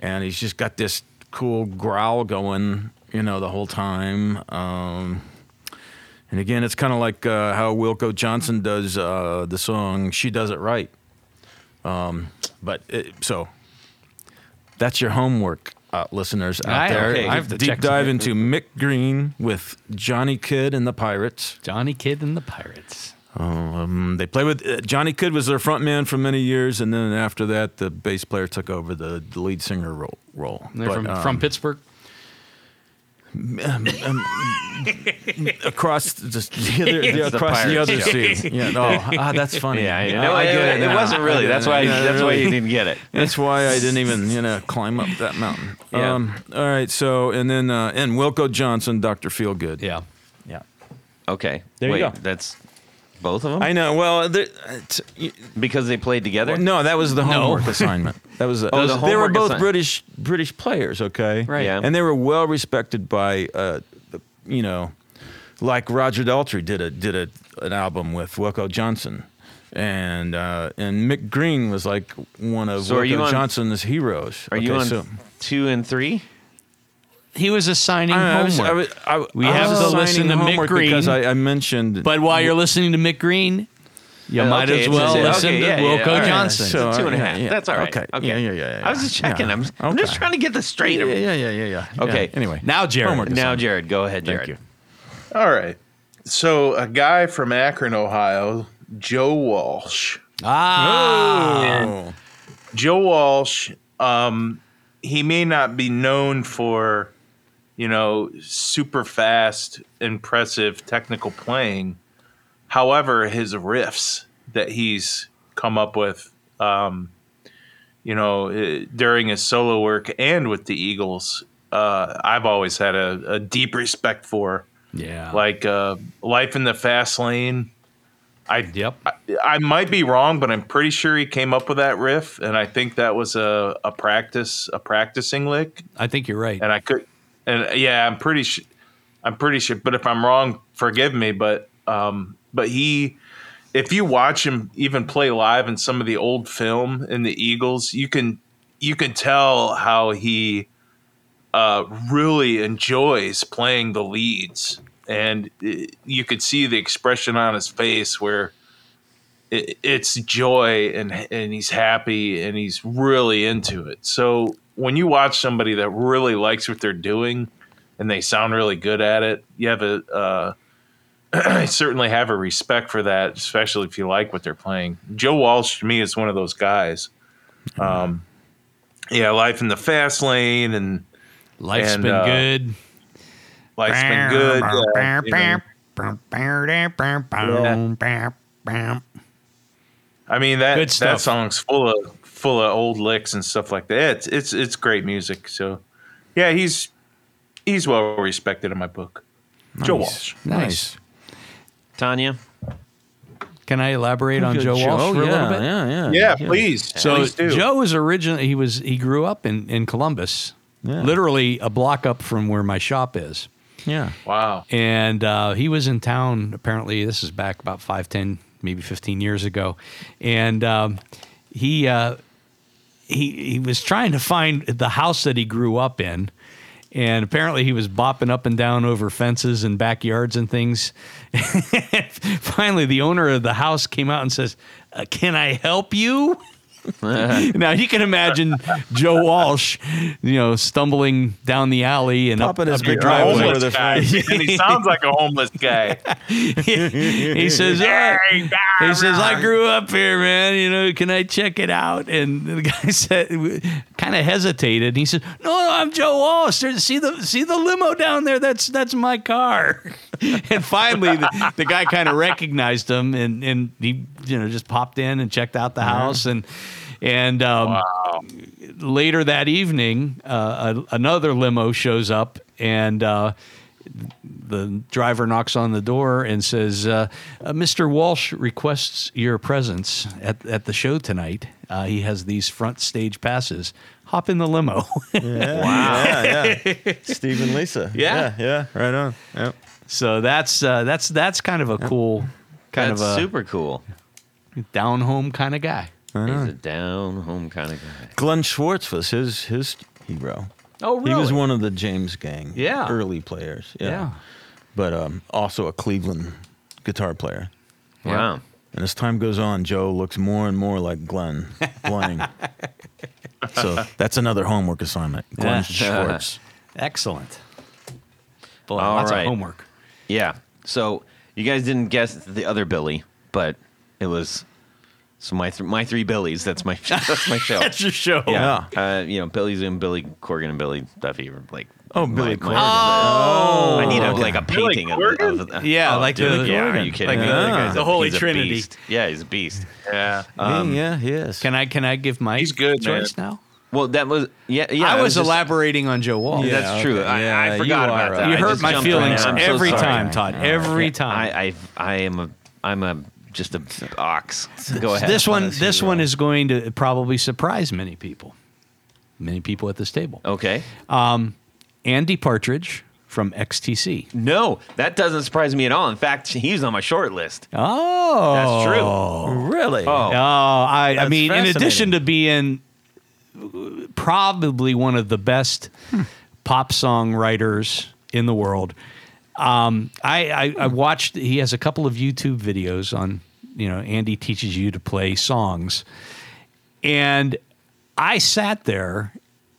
and he's just got this cool growl going, you know, the whole time. Um, and again, it's kind of like uh, how Wilko Johnson does uh, the song "She Does It Right." Um, but it, so that's your homework, uh, listeners out I- there. okay. I have to Deep dive into Mick Green with Johnny Kidd and the Pirates. Johnny Kidd and the Pirates. Um, they play with uh, Johnny Kidd was their front man for many years, and then after that, the bass player took over the, the lead singer role. role. They're But, from, um, from Pittsburgh. across the, the other, the, the across the pirate other joke. sea. Yeah, no, ah, that's funny. Yeah, I Ah, know. I it, get it, now. wasn't really. That's why. Yeah, that's why you didn't get it. That's why I didn't even, you know, climb up that mountain. Yeah. Um, all right. So, and then, uh, and Wilko Johnson, Dr. Feelgood. Yeah. Yeah. Okay. There you go. That's both of them I know. Well, there, because they played together. no, that was the homework assignment. That was. Oh, the they were both assi- British British players. Okay. Right. Yeah. And they were well respected by, uh, you know, like Roger Daltrey did a did a an album with Wilko Johnson. And uh, and Mick Green was like one of So are you Wilko on- Johnson's heroes. Are you Okay, on so- two and three? He was assigning I homework. I was- I- We I have was to assigning listen to Mick Green. because I, I mentioned. but while you're listening to Mick Green, you Uh, might okay, as well just- listen okay, to yeah, yeah, Wilko all right. Johnson. So, It's a two and a yeah, yeah. That's all right. Okay. Okay. Yeah, yeah, yeah, yeah. I was just checking. Yeah. I'm, I'm just trying to get this straight. Yeah, yeah, yeah, yeah, yeah. Okay. Yeah. Anyway, Now, Jared. Homework Now, assignment. Jared, go ahead, Thank Jared. you. All right. So a guy from Akron, Ohio, Joe Walsh. ah, Oh. Joe Walsh, um, he may not be known for, you know, super fast, impressive technical playing. However, his riffs that he's come up with, um, you know, during his solo work and with the Eagles, uh, I've always had a, a deep respect for. yeah. Like uh, Life in the Fast Lane. I yep. I might be wrong, but I'm pretty sure he came up with that riff, and I think that was a, a practice a practicing lick, I think you're right. and I could, and yeah, I'm pretty sure, I'm pretty sure. But if I'm wrong, forgive me. But um, but he, if you watch him even play live in some of the old film in the Eagles, you can you can tell how he uh, really enjoys playing the leads, and uh, you could see the expression on his face where it, it's joy and and he's happy and he's really into it. So when you watch somebody that really likes what they're doing and they sound really good at it, you have a uh, I certainly have a respect for that, especially if you like what they're playing. Joe Walsh to me is one of those guys. Um, yeah, life in the fast lane and Life's and, been uh, good. life's been good. yeah, you know. I mean that that song's full of full of old licks and stuff like that. It's it's it's great music. So yeah, he's he's well respected in my book. Joe Walsh. Nice. Tanya. Can I elaborate on Good Joe Walsh for a yeah, little bit? Yeah, yeah, Yeah, please. So please do. Joe was originally he was he grew up in in Columbus, Yeah. literally a block up from where my shop is, Yeah. wow. and uh, he was in town. Apparently, this is back about five, ten, maybe fifteen years ago, and um, he uh, he he was trying to find the house that he grew up in. And apparently, he was bopping up and down over fences and backyards and things. Finally, the owner of the house came out and says, uh, "Can I help you?" now you can imagine Joe Walsh, you know, stumbling down the alley and up, Popping his up your big driveway. driveway. Homeless with a guy. he sounds like a homeless guy. he says, "Uh," he says, I grew up here, man. You know, can I check it out? And the guy said, kind of hesitated. He said, No, no, I'm Joe Walsh. There's, see the see the limo down there? That's that's my car. and finally, the, the guy kind of recognized him, and and he you know just popped in and checked out the house and. And um, later that evening, uh, a, another limo shows up, and uh, the driver knocks on the door and says, uh, uh, "Mr. Walsh requests your presence at, at the show tonight. Uh, he has these front stage passes. Hop in the limo." Yeah, yeah, yeah. Steve and Lisa. Yeah. yeah, yeah. Right on. Yep. so that's uh, that's that's kind of a cool, kind That's of a super cool. down home kind of guy. He's a down home kind of guy. Glenn Schwartz was his his hero. Oh, really? He was one of the James Gang. Yeah. Early players. Yeah. Yeah. But um, also a Cleveland guitar player. Wow. And as time goes on, Joe looks more and more like Glenn playing. so that's another homework assignment. Glenn Yeah. Schwartz. Excellent. Boy, All lots right. of homework. Yeah. So you guys didn't guess the other Billy, but it was so my th- my three Billies. That's my that's my show. That's your show. yeah. Uh, you know, Billy Zoom, Billy Corgan, and Billy Duffy were like Oh, Billy Corgan. Oh, I need a, like a Billy painting of, Corgan? of, of Yeah, oh, like dude, the- yeah. Are you kidding Like me? the- That guy's the Holy he's a Trinity. beast. Yeah, he's a beast. Yeah. Hey, yeah, he is. Can I can I give my He's good, choice now? Well, that was yeah. yeah I was just- elaborating on Joe Wall. Yeah. That's true. okay. I, Yeah, I you forgot are about that. You I hurt just my jumped on feelings that. I'm so every sorry. time, Todd. Every time. I, I I am a I'm a just a ox. Go ahead. this one this one is going to probably surprise many people. Many people at this table. Okay. Um, Andy Partridge from XTC. No, that doesn't surprise me at all. In fact, he's on my short list. Oh, That's true. Really? Oh. Oh, I, I mean, in addition to being probably one of the best pop song writers in the world, um, I, I, I watched. He has a couple of YouTube videos on. You know, Andy teaches you to play songs, and I sat there,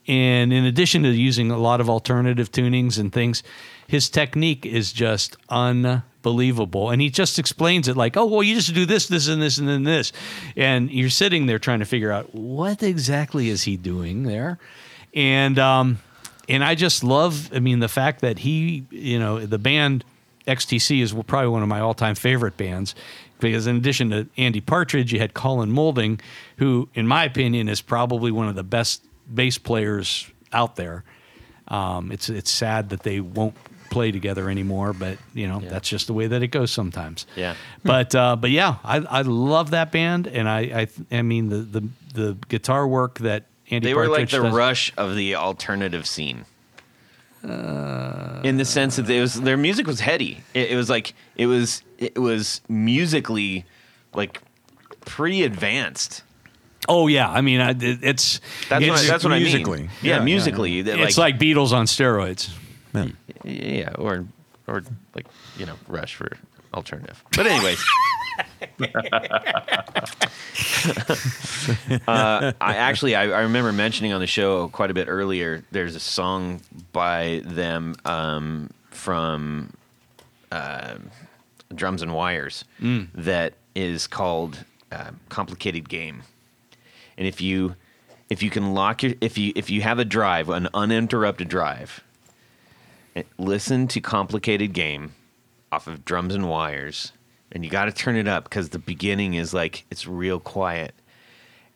and in addition to using a lot of alternative tunings and things, his technique is just unbelievable. And he just explains it like, oh, well, you just do this, this, and this, and then this. And you're sitting there trying to figure out what exactly is he doing there. And, um, and I just love, I mean, the fact that he, you know, the band XTC is probably one of my all time favorite bands because in addition to Andy Partridge, you had Colin Moulding, who, in my opinion, is probably one of the best bass players out there. Um, it's it's sad that they won't play together anymore, but you know that's just the way that it goes sometimes. Yeah. But uh, but yeah, I, I love that band, and I I, I mean the, the the guitar work that Andy They were like the does- rush of the alternative scene. Uh, in the sense that it was their music was heady. It, it was like it was it was musically like pretty advanced. Oh yeah, I mean I, it- it's That's what, it's, I, that's what I musically. mean. Yeah, Yeah, yeah, musically. that, it's like Beatles on steroids. yeah, or or like you know, Rush for alternative. But anyways, uh, I actually I, I remember mentioning on the show quite a bit earlier. There's a song by them um, from uh, Drums and Wires that is called uh, "Complicated Game." And if you if you can lock your if you if you have a drive, an uninterrupted drive, eh, listen to "Complicated Game" off of Drums and Wires, and you got to turn it up because the beginning is like it's real quiet,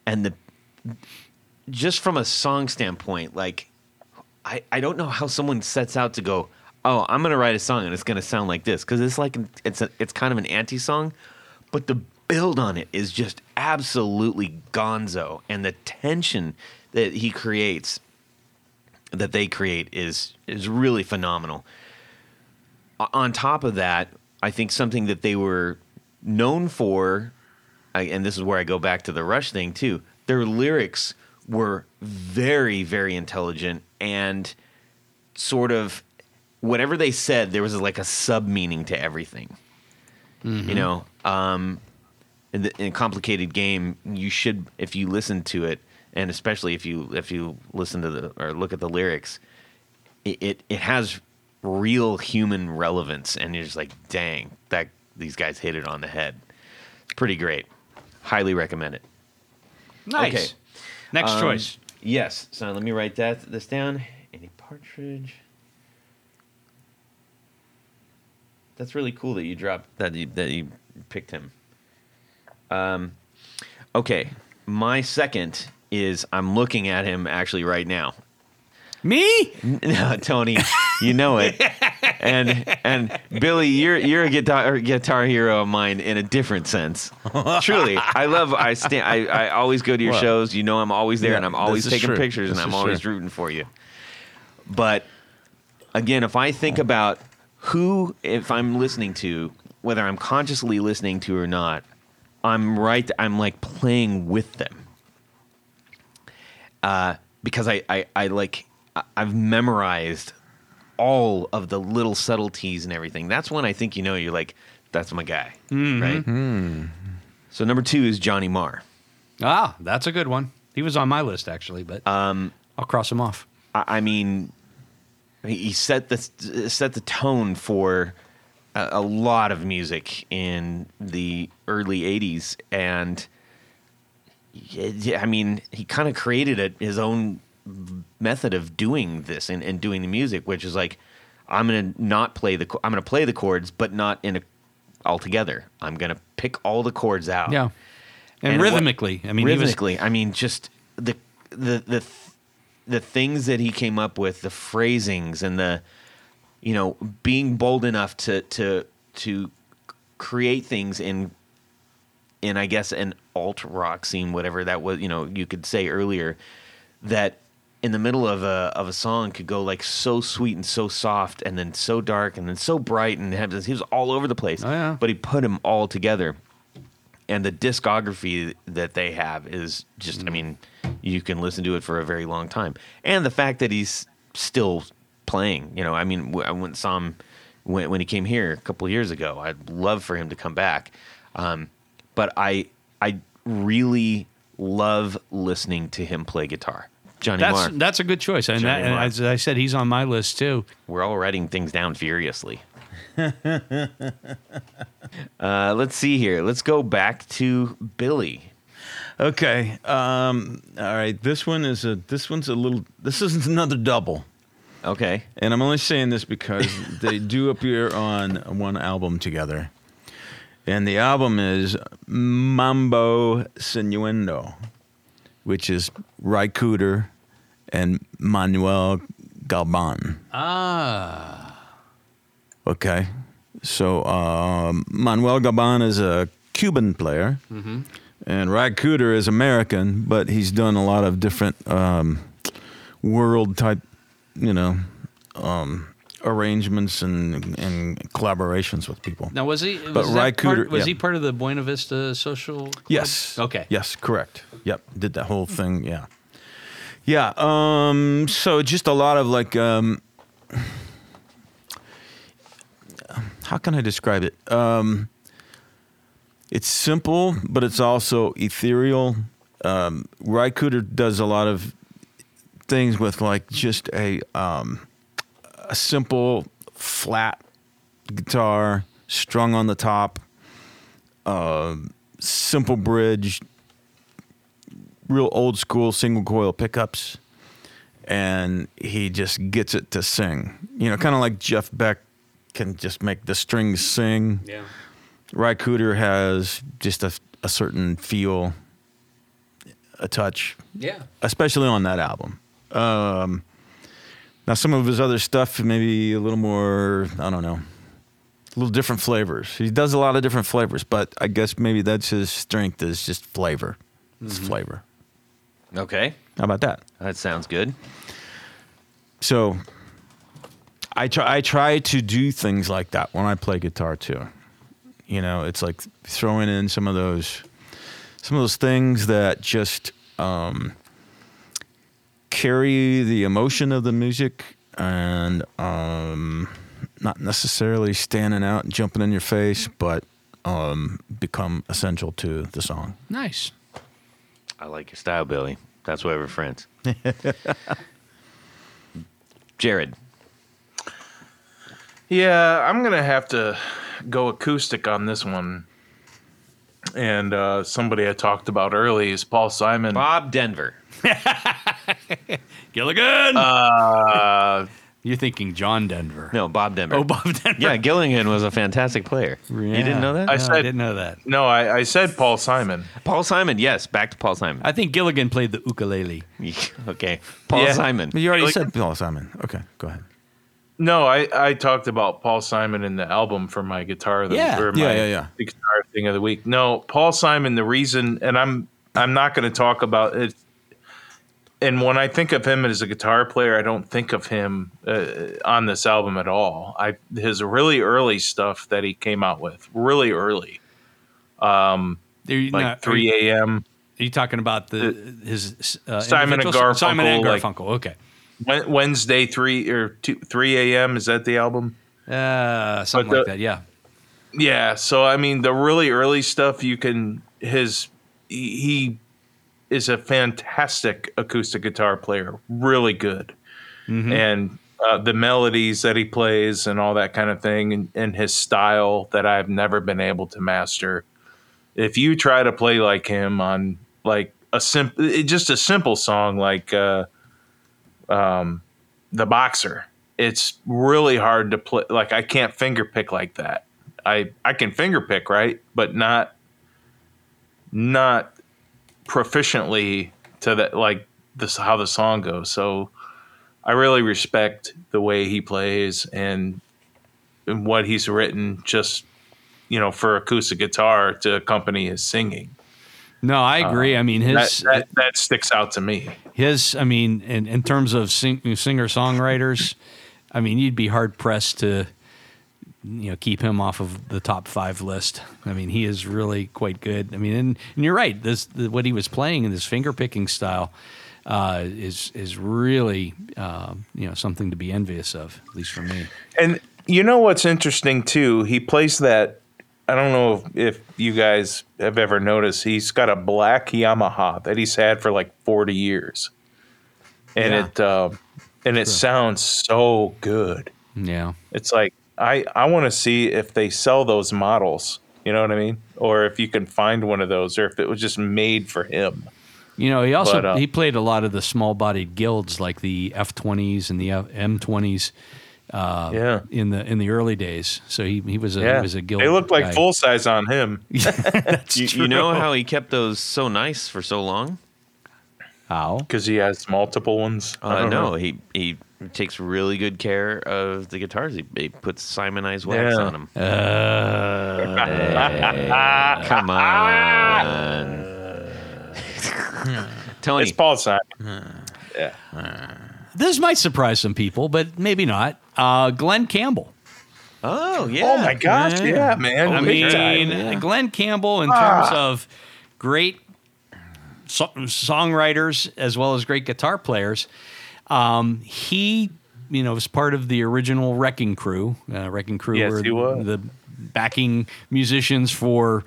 and the just from a song standpoint, like I I don't know how someone sets out to go. Oh, I'm gonna write a song and it's gonna sound like this because it's like it's a, it's kind of an anti song, but the build on it is just absolutely gonzo, and the tension that he creates, that they create, is is really phenomenal. On top of that, I think something that they were known for, I- and this is where I go back to the Rush thing too. Their lyrics were very, very intelligent and sort of whatever they said, there was like a sub meaning to everything. You know, um, in, the, in a complicated game, you should, if you listen to it, and especially if you if you listen to the or look at the lyrics, it it, it has real human relevance, and you're just like, dang, that these guys hit it on the head. It's pretty great. Highly recommend it. Nice. Okay. Next Um, choice. Yes. So let me write that this down. Andy Partridge. That's really cool that you dropped that you, that you picked him. Um, okay, my second is I'm looking at him actually right now. Me? No, Tony, you know it. And and Billy, you're you're a guitar guitar hero of mine in a different sense. Truly, I love. I stand. I, I always go to your Well, shows. You know, I'm always there, yeah, and I'm always taking true. pictures, and I'm always true. rooting for you. But again, if I think about who, if I'm listening to, whether I'm consciously listening to or not, I'm right. I'm like playing with them uh, because I, I, I like I've memorized all of the little subtleties and everything. That's when I think you know you're like that's my guy, right? So number two is Johnny Marr. Ah, that's a good one. He was on my list actually, but um, I'll cross him off. I, I mean, he set the set the tone for a, a lot of music in the early '80s, and I mean, he kind of created a, his own method of doing this and, and doing the music, which is like I'm gonna not play the I'm gonna play the chords, but not in a altogether. I'm gonna pick all the chords out. Yeah. And, And what- rhythmically, I mean, he was- rhythmically. I mean, just the the the the things that he came up with, the phrasings and the you know being bold enough to to to create things in in I guess an alt rock scene, whatever that was. You know, you could say earlier that in the middle of a of a song could go like so sweet and so soft and then so dark and then so bright and have he was all over the place. Oh, yeah. But he put them all together. And the discography that they have is just i mean you can listen to it for a very long time. And the fact that he's still playing you know i mean i went and saw him when, when he came here a couple of years ago. I'd love for him to come back. Um, but i i really love listening to him play guitar johnny that's marr that's a good choice. And, that, and as I said, he's on my list too. we're all writing things down furiously uh, let's see here let's go back to billy Okay. Um, all right. This one is a. This one's a little. This is another double, okay and I'm only saying this because they do appear on one album together, and the album is Mambo Sinuendo, which is Ry Cooder and Manuel Galban. Ah. Okay. So um, Manuel Galban is a Cuban player, and Ry Cooder is American, but he's done a lot of different um, world type, you know, um, arrangements and, and collaborations with people. Now was he? Was, But that Ry part, was yeah. he part of the Buena Vista Social? Club? Yes. Okay. Yes, correct. Yep, did that whole thing. Yeah. Yeah. Um. So just a lot of like. Um, how can I describe it? Um, it's simple, but it's also ethereal. Um, Ry Cooder does a lot of things with like just a um, a simple flat guitar strung on the top simple bridge, real old school single coil pickups, and he just gets it to sing. You know, kind of like Jeff Beck can just make the strings sing. Yeah. Ry Cooder has just a, a certain feel, a touch, Yeah. especially on that album. Um, now, some of his other stuff, maybe a little more, I don't know, a little different flavors. He does a lot of different flavors, but I guess maybe that's his strength is just flavor. It's flavor. okay How about that? that sounds good So I try I try to do things like that when I play guitar too. You know, it's like throwing in some of those some of those things that just um, carry the emotion of the music and um, not necessarily standing out and jumping in your face, but um, become essential to the song. Nice. I like your style, Billy. That's why we're friends. Jared. Yeah, I'm gonna have to go acoustic on this one. And uh, somebody I talked about early is Paul Simon. Bob Denver. Gilligan. Uh, You're thinking John Denver. No, Bob Denver. Oh, Bob Denver. yeah, Gilligan was a fantastic player. You didn't know that? I I, said- I didn't know that. no, I, I said Paul Simon. Paul Simon. Yes, back to Paul Simon. I think Gilligan played the ukulele. okay, Paul Yeah. Simon. But you already Like- said Paul Simon. Okay, go ahead. No, I, I talked about Paul Simon in the album for my guitar. Of the, Yeah. or my Yeah, yeah, yeah. the guitar thing of the week. No, Paul Simon. The reason, and I'm I'm not going to talk about it. And when I think of him as a guitar player, I don't think of him uh, on this album at all. I his really early stuff that he came out with, really early, you, like not- three a.m. Are you talking about the his uh, Simon and individual- Simon and Garfunkel, like- okay. Wednesday three or two, three a.m. Is that the album? Uh, something But like that. Yeah. Yeah, so I mean, the really early stuff you can his he he is a fantastic acoustic guitar player, really good, and uh, the melodies that he plays and all that kind of thing, and, and his style that I've never been able to master. If you try to play like him on like a simple, just a simple song like uh, um, the boxer. It's really hard to play. Like I can't finger pick like that. I I can finger pick right, but not not proficiently to that like this how the song goes. So I really respect the way he plays and, and what he's written just you know for acoustic guitar to accompany his singing. No, I uh, agree. I mean, That, his that that sticks out to me. his. I mean, in in terms of sing, singer songwriters, I mean, you'd be hard pressed to you know keep him off of the top five list. I mean, he is really quite good. I mean, and, and you're right. This the, what he was playing in this finger picking style uh, is is really uh, you know something to be envious of, at least for me. And you know what's interesting too? He plays that. I don't know if, if you guys have ever noticed. He's got a black Yamaha that he's had for like forty years, and Yeah. it uh, and it sounds so good. Yeah. It's like I I want to see if they sell those models. You know what I mean? Or if you can find one of those, or if it was just made for him. You know, he also But, uh, he played a lot of the small-bodied guilds like the F20s and the M twenties. uh, Yeah. in the in the early days. So he, he was a Yeah, he was a guild. they look like guy. full size on him. You, you know how he kept those so nice for so long? How? because he has multiple ones. I Uh, no, know. he he takes really good care of the guitars. He, he puts simonized wax Yeah. on them. Uh, Come on, Tony. it's Paul Simon. Yeah. this might surprise some people, but maybe not. Uh, Glen Campbell. oh yeah. Oh my gosh, yeah, man. I mean, time. Glen Campbell, in terms of great so- songwriters as well as great guitar players, um, he, you know, was part of the original Wrecking Crew. Uh, Wrecking Crew Yes, were he was. the backing musicians for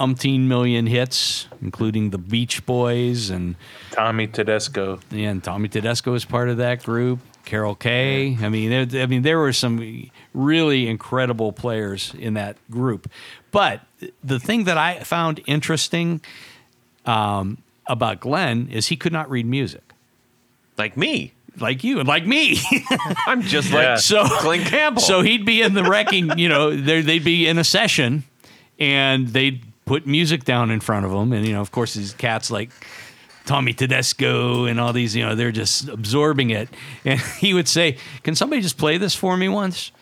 umpteen million hits, including the Beach Boys and Tommy Tedesco. Yeah, and Tommy Tedesco was part of that group. Carol Kaye. I mean, there, I mean, there were some really incredible players in that group. But the thing that I found interesting um, about Glen is he could not read music, like me. like you and like me. I'm just Yeah. like so Glen Campbell. So he'd be in the wrecking, you know, there they'd be in a session, and they'd put music down in front of him, and you know, of course, these cats like Tommy Tedesco and all these, you know, they're just absorbing it, and he would say, "Can somebody just play this for me once?"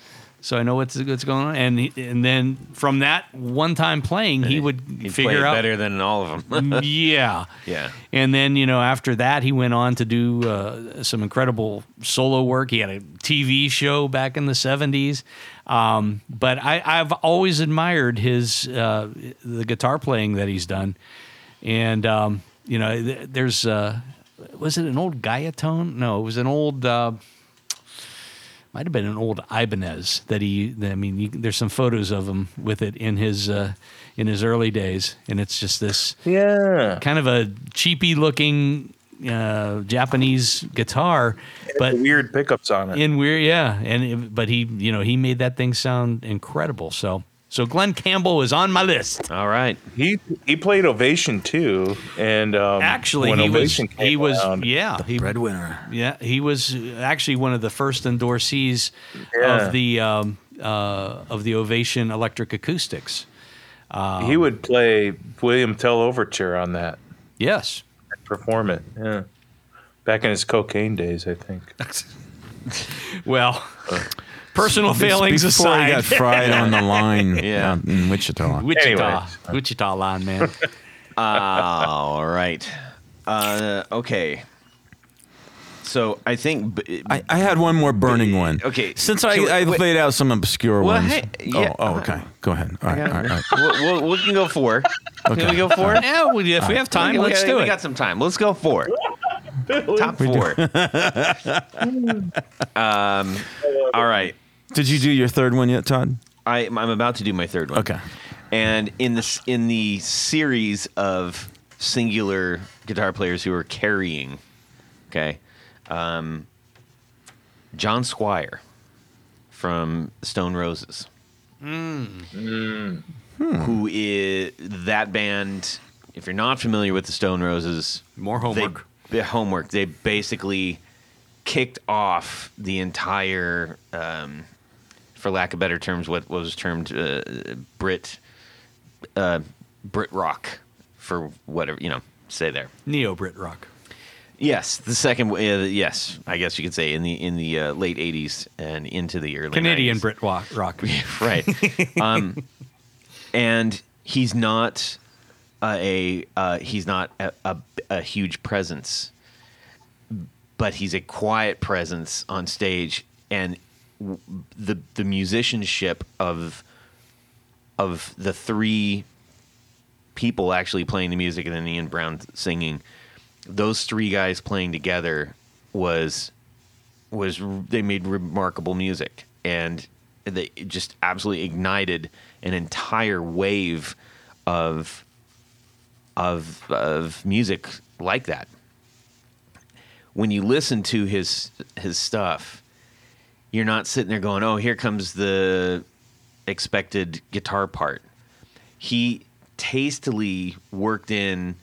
So I know what's what's going on, and he, and then from that one time playing, he would He'd figure out better than all of them. yeah. Yeah. And then, you know, after that, he went on to do uh, some incredible solo work. He had a TV show back in the 70s. Um, but I, I've always admired his uh, the guitar playing that he's done. And, um, you know, th- there's, uh, was it an old Guyatone? No, it was an old. Might have been an old Ibanez that he. I mean, you, there's some photos of him with it in his uh, in his early days, and it's just this Yeah. kind of a cheapy looking uh, Japanese guitar, but Weird pickups on it. in weird, yeah. And it, but he, you know, he made that thing sound incredible. So, so Glen Campbell is on my list. all right. He he played Ovation too, and um, Actually, when he was, Ovation came he was, around, yeah, he, Breadwinner. yeah, he was actually one of the first endorsees Yeah. of the um, uh, of the Ovation Electric Acoustics. he would play William Tell Overture on that, Yes. perform it. Yeah, back in his cocaine days, I think. Well, personal failings Before aside, he got fried on the line Yeah. out in Wichita. Wichita, Anyways. Wichita line man. all right. Uh, okay. So I think. b- I, I had one more burning one. Okay, Since I, can we- I wait. laid out some obscure Well, ones. hey, yeah, oh, oh, okay. Go ahead. All right, all right, all right. we'll, we'll, we can go four. Can we go four? yeah, well, if we have time, We- we let's got- do we it. got some time. Let's go four. Top four. um, all right. Did you do your third one yet, Todd? I, I'm about to do my third one. Okay. And in this in the series of singular guitar players who are carrying, okay, um, John Squire from Stone Roses, who is that band. If you're not familiar with the Stone Roses, More homework. They, homework. They basically kicked off the entire, um, for lack of better terms, what was termed uh, Brit uh, Brit rock for whatever you know. Say there. Neo Brit rock. Yes, the second. Uh, yes, I guess you could say in the in the uh, late '80s and into the early Canadian 90s. Brit rock. rock. right? um, and he's not uh, a uh, he's not a, a, a huge presence, but he's a quiet presence on stage, and the the musicianship of of the three people actually playing the music and then Ian Brown singing, those three guys playing together was was they made remarkable music and they just absolutely ignited an entire wave of of of music like that. When you listen to his his stuff, you're not sitting there going, "Oh, here comes the expected guitar part." He tastily worked in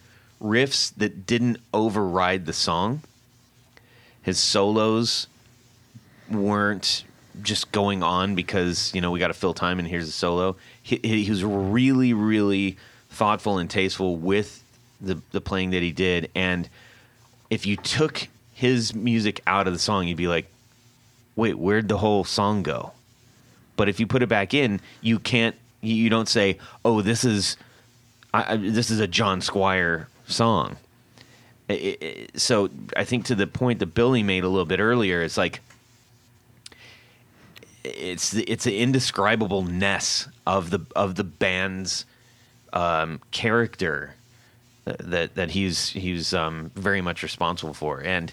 riffs that didn't override the song. His solos weren't just going on because you know we got to fill time and here's a solo. He, he was really, really thoughtful and tasteful with the the playing that he did. And if you took his music out of the song, you'd be like, "Wait, where'd the whole song go?" But if you put it back in, you can't. You don't say, "Oh, this is." I, I, this is a John Squire song. It, it, so I think to the point that Billy made a little bit earlier, it's like it's the, it's an indescribableness of the of the band's um, character that that he's he's um, very much responsible for, and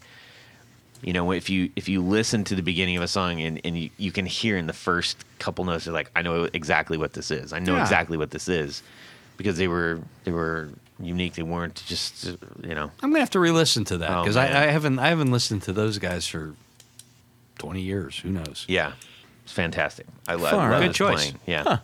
you know if you if you listen to the beginning of a song and, and you, you can hear in the first couple notes, you're like, I know exactly what this is. I know Yeah. exactly what this is because they were they were unique. They weren't just you know. I'm gonna have to re-listen to that Oh, because I. I haven't I haven't listened to those guys for 20 years. Who knows? Yeah, it's fantastic. I, lo- I love out. Good choice. playing. Yeah,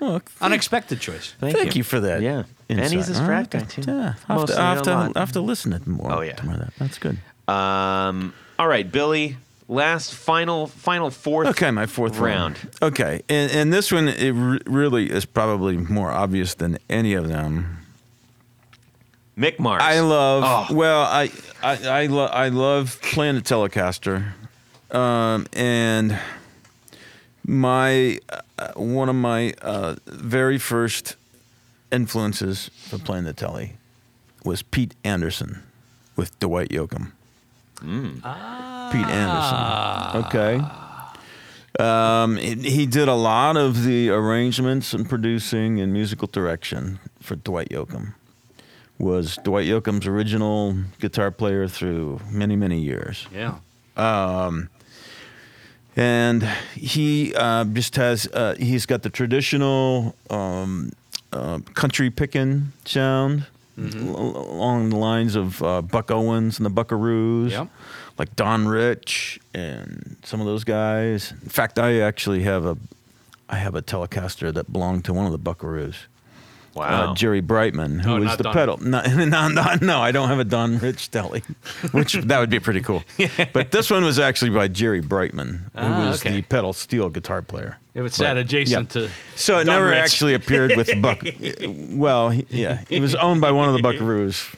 Well, Unexpected choice. thank, you. for that. Yeah. And he's a insight. strat All right. guy, too. Yeah, uh, I'll have, to, I'll, have to, lot. I'll have to listen to more. Oh, yeah. to more of that. That's good. Um, all right, Billy. Last final final fourth. Okay, my fourth round. round. Okay, and, and this one it re- really is probably more obvious than any of them. Mick Mars. I love. Oh. Well, I I I, lo- I love playing the Telecaster, um, and my uh, one of my uh, very first influences for playing the Telly was Pete Anderson with Dwight Yoakam. Pete Anderson. Okay. Um, he he did a lot of the arrangements and producing and musical direction for Dwight Yoakam was Dwight Yoakam's original guitar player through many, many years. Yeah. Um, And he uh, just has, uh, he's got the traditional um, uh, country picking sound Mm-hmm. al- along the lines of uh, Buck Owens and the Buckaroos, Yep. like Don Rich and some of those guys. In fact, I actually have a, I have a Telecaster that belonged to one of the Buckaroos. Wow. uh, Jerry Brightman, who Oh, was the Don- pedal. No, no, no, no, I don't have a Don Rich Telly, which that would be pretty cool. But this one was actually by Jerry Brightman, who Ah, was okay. the pedal steel guitar player. It was sat adjacent yeah. to. So it Don never Rich. actually appeared with Buck. well, yeah, it was owned by one of the Buckaroos.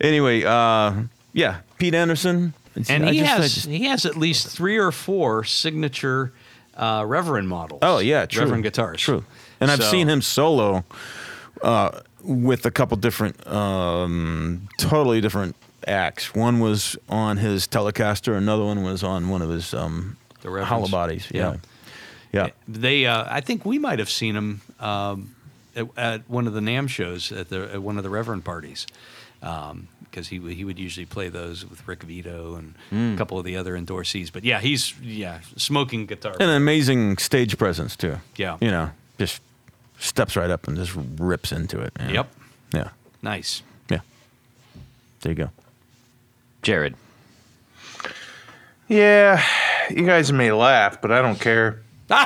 Anyway, uh, yeah, Pete Anderson. And I he just- has just- he has at least three or four signature uh, Reverend models. Oh yeah, true. Reverend guitars. True. And I've So- seen him solo uh, with a couple different, um, totally different acts. One was on his Telecaster. Another one was on one of his um, The hollow bodies. Yeah. Yeah. They, uh, I think we might have seen him um, at, at one of the NAMM shows at the at one of the Reverend parties, because he would- he would usually play those with Rick Vito and Hmm. a couple of the other endorsees. But yeah, he's yeah smoking guitar. And an amazing stage presence too. Yeah. You know, just steps right up and just rips into it. you. Yep, Yeah. nice. Yeah. There you go. Jared. Yeah, you guys may laugh, but I don't care. Oh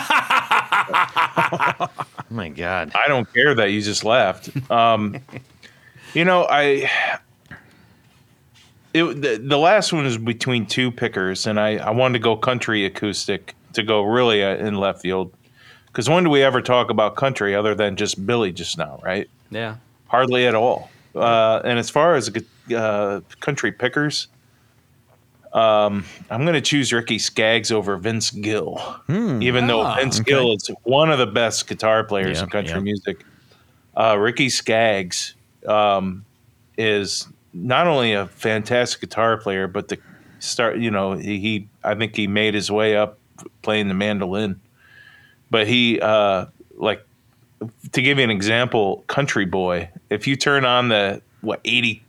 my God. I don't care that you just laughed. Um, you know, I it, the, the last one is between two pickers, and I, I wanted to go country acoustic to go really uh, in left field. Because when do we ever talk about country other than just Billy just now, right? Yeah. Hardly at all. Uh, and as far as uh, country pickers, um, I'm going to choose Ricky Skaggs over Vince Gill, even though Ah, Vince Gill is one of the best guitar players Yeah, in country yeah. music. Uh, Ricky Skaggs um, is not only a fantastic guitar player, but the start. You know, he, he I think he made his way up playing the mandolin, but he uh, like to give you an example, Country Boy. If you turn on the what eighty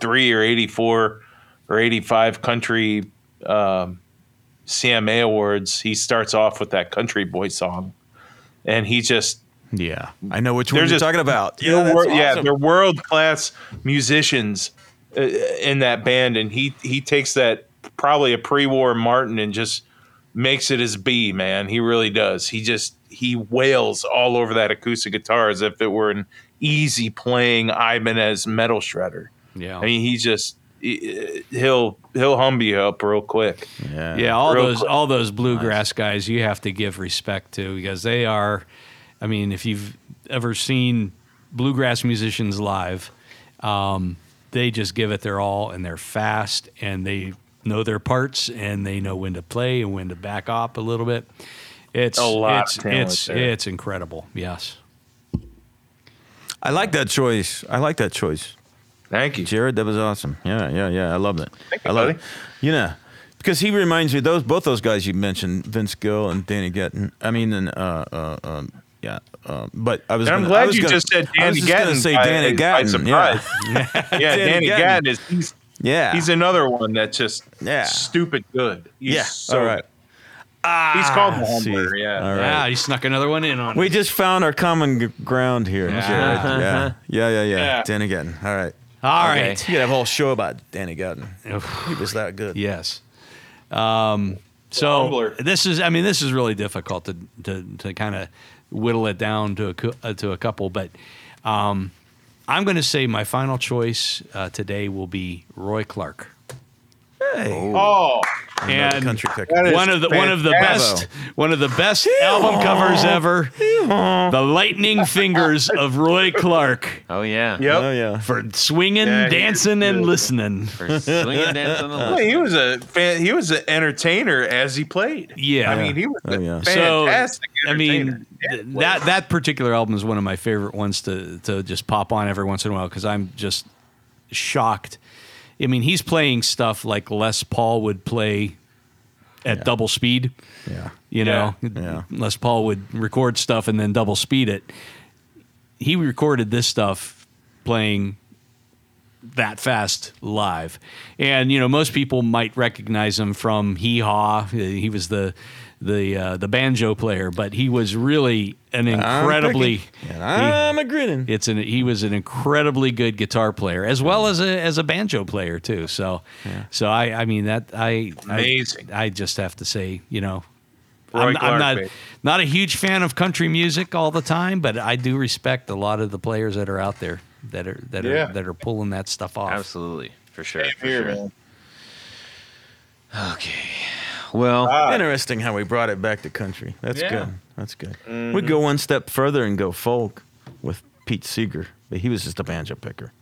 three or eighty four or eighty five country um, CMA awards, he starts off with that Country Boy song, and he just Yeah, I know which one you're just- talking about. they're Yeah, that's wor- yeah, they're world class musicians uh, in that band, and he he takes that probably a pre war Martin and just makes it his B. Man, he really does. He just he wails all over that acoustic guitar as if it were an easy playing Ibanez metal shredder. Yeah. I mean, he just he- he'll he'll hum you up real quick. yeah. Yeah, all Real those quick. all those bluegrass guys you have to give respect to because they are I mean, if you've ever seen bluegrass musicians live, um, they just give it their all and they're fast and they know their parts and they know when to play and when to back off a little bit. It's A lot it's of talent it's there. it's incredible. Yes. I like that choice. I like that choice, Thank you. Jared. That was awesome. Yeah, yeah, yeah. I love it. Thank you, I love buddy. it. You know, because he reminds me those both those guys you mentioned, Vince Gill and Danny Gatton. I mean, and uh, uh, um, yeah. Um, but I was. And I'm gonna- I glad was you gonna- just said I was Danny just gonna Gatton. say by- Danny by Gatton. surprise. Yeah. Yeah, Danny Danny Gatton. Gatton is he's Yeah. he's another one that's just Yeah. stupid good. He's yeah. so, All right. He's called the see. Yeah. All right. Yeah, he snuck another one in on We us. just found our common g- ground here, Yeah. Jared. Yeah. Yeah, yeah, yeah. Yeah. Danny Gatton. All right. All Okay. right. You could have a whole show about Danny Gatton. He was that good. Yes. Um, so this is, I mean, this is really difficult to to, to kind of whittle it down to a uh, to a couple, but um, I'm going to say my final choice uh, today will be Roy Clark. Hey. Oh, oh. And country pick. One of the one of the best one of the best album covers ever. The Lightning Fingers of Roy Clark Oh yeah. yep. Oh, yeah. for swinging, Yeah, dancing, and listening. For swinging, dancing, and Well, he was a fan, he was an entertainer as he played. Yeah. I mean, he was Oh, a yeah. fantastic. I mean, entertainer. that that particular album is one of my favorite ones to to just pop on every once in a while because I'm just shocked. I mean, he's playing stuff like Les Paul would play at double speed. Yeah. You know, Yeah. Les Paul would record stuff and then double speed it. He recorded this stuff playing that fast live. And you know, most people might recognize him from Hee Haw. He was the the uh, the banjo player, but he was really an incredibly I'm a grinning. it's an he was an incredibly good guitar player as well as a as a banjo player too. So so I I mean that I Amazing. I, I just have to say you know Roy I'm, I'm not not a huge fan of country music all the time, but I do respect a lot of the players that are out there that are that Yeah. are that are pulling that stuff off. Absolutely, for sure. For Here, sure. Okay. Well, Ah, Interesting how we brought it back to country. That's Yeah. good. That's good. We'd go one step further and go folk with Pete Seeger, but he was just a banjo picker.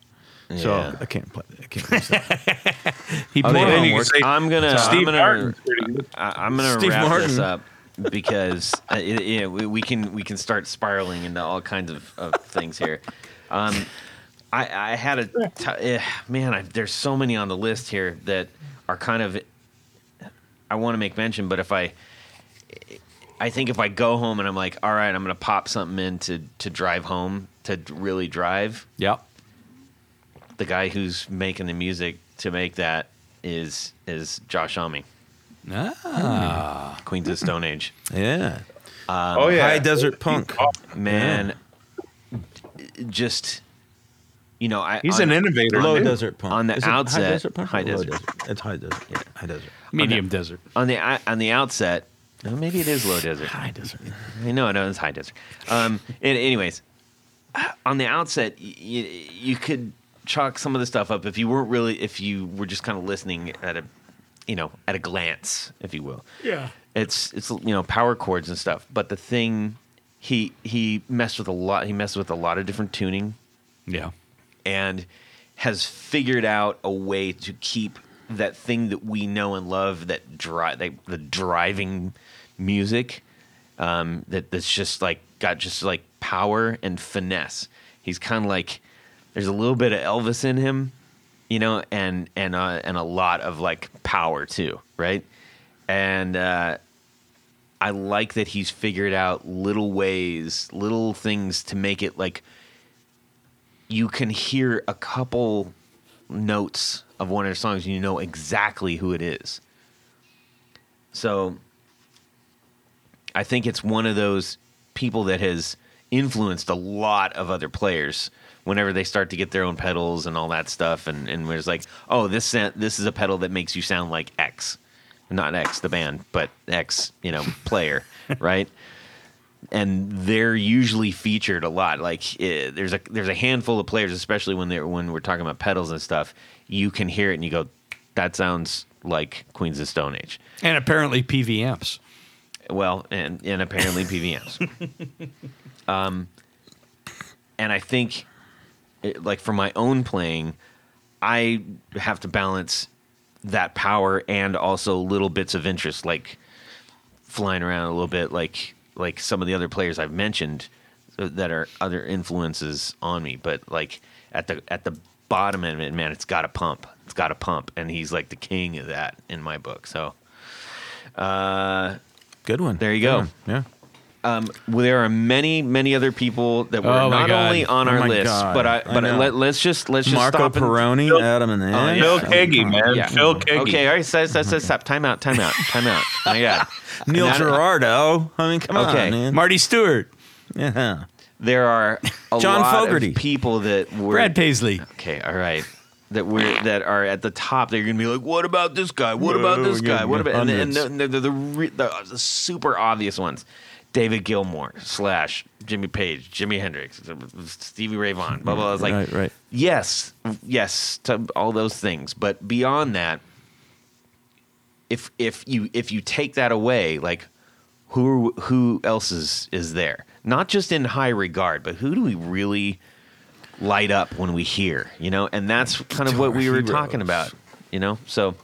So I can't play. I can't play that. He played- then you can work. say I'm gonna. Steve I'm gonna. Martin's pretty good. I, I'm gonna Steve wrap this up because uh, it, yeah, we, we can we can start spiraling into all kinds of, of things here. Um, I, I had a t- eh, man. I, there's so many on the list here that are kind of. I want to make mention, but if I, I think if I go home and I'm like, all right, I'm gonna pop something in to to drive home to really drive. Yep. The guy who's making the music to make that is is Josh Homme, Ah. Queens of Stone Age. yeah. oh yeah, High Desert Punk. man just you know i He's on, an innovator. Low dude. Desert Punk. on the Is outset- High Desert Punk. High low desert. It's High Desert. Yeah. High Desert. Medium desert. on the on the outset well, maybe it is low desert High Desert. i know no it's high desert um and anyways on the outset you could chalk some of the stuff up if you weren't really if you were just kind of listening at a you know at a glance, if you will. Yeah. It's it's you know power chords and stuff, but the thing he he messed with a lot. He messed with a lot of different tuning Yeah. and has figured out a way to keep that thing that we know and love that drive the driving music um, that that's just like got just like power and finesse. He's kind of like there's a little bit of Elvis in him, you know, and and uh, and a lot of like power too, right? And uh, I like that he's figured out little ways, little things to make it like you can hear a couple notes of one of their songs and you know exactly who it is. So I think it's one of those people that has influenced a lot of other players whenever they start to get their own pedals and all that stuff and and it's like, "Oh, this this is a pedal that makes you sound like X." Not X the band, but X, you know, player, right? And they're usually featured a lot. Like eh, there's a there's a handful of players, especially when they're when we're talking about pedals and stuff. You can hear it and you go, "That sounds like Queens of Stone Age." And apparently PV amps. Well, and and apparently PVMs. um, and I think, it, like for my own playing, I have to balance that power and also little bits of interest, like flying around a little bit, like like some of the other players I've mentioned uh, that are other influences on me. But like at the at the bottom of it, man, it's got to pump. It's got to pump, and he's like the king of that in my book. So. Uh, Good one. There you go. Yeah. Um, well, there are many, many other people that were Oh, not God. only on Oh, our list, God. but I, I but know. let, let's just let's just Marco stop and- Peroni, Phil- Adam and yeah. Ed. Phil Keaggy, man. Yeah. Phil Keaggy. Okay, all right, stop. Time out, time out, time out. My God. Neil And Giraldo. I mean, come Okay. on, man. Marty Stuart. yeah. There are a John lot Fogerty. of people that were Brad Paisley. Okay, all right. That we're that are at the top. They're gonna be like, "What about this guy? What about this guy? What about?" And, and hundreds. the, the, the, the, the super obvious ones: David Gilmour slash Jimmy Page, Jimi Hendrix, Stevie Ray Vaughan. Blah blah. blah. I was like, Right, right. yes, yes, to all those things. But beyond that, if if you if you take that away, like who who else is is there? Not just in high regard, but who do we really light up when we hear? You know, and that's kind of what we were talking about. You know, so.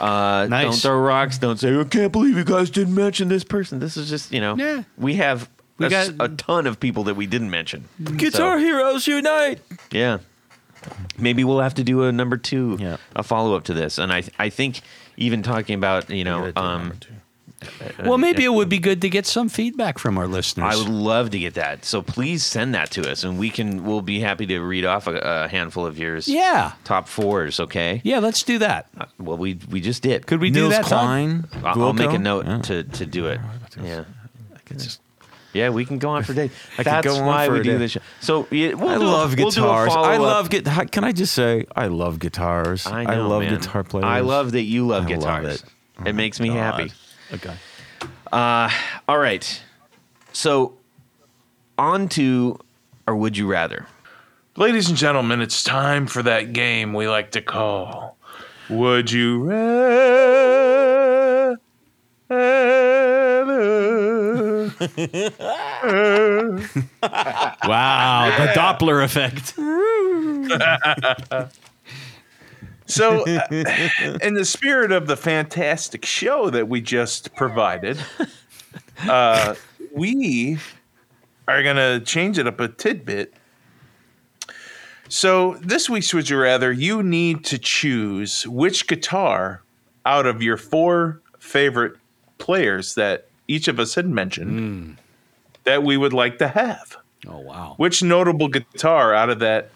Uh, Nice. Don't throw rocks. Don't say, "I can't believe you guys didn't mention this person." This is just, you know, Yeah. we have We a, got- a ton of people that we didn't mention. Guitar So- Heroes Unite. yeah. Maybe we'll have to do a number two, Yeah. a follow up to this. And I, I think even talking about, you know, um, Well, maybe it would be good to get some feedback from our listeners. I would love to get that. So please send that to us, and we can. We'll be happy to read off a, a handful of yours. yeah. top fours. Okay. Yeah, let's do that. Uh, well, we we just did. Could we do that, Todd? Klein. I'll, I'll make a note Yeah. to to do it. Yeah. It's just- Yeah, we can go on for days. I could That's go on why for we do this show. So yeah, we'll I do a- love we'll do a guitars. I love get. Can I just say I love guitars. I, know, love man. guitar players. I love that you love I love guitars. it. Oh it makes me God. happy. Okay. Uh, all right. So on to or would you rather? Ladies and gentlemen, it's time for that game we like to call Would You Rather? Wow, the Doppler effect. So, uh, in the spirit of the fantastic show that we just provided, uh, we are going to change it up a tidbit. So, this week's Would You Rather, you need to choose which guitar out of your four favorite players that each of us had mentioned that we would like to have. Oh wow. Which notable guitar out of that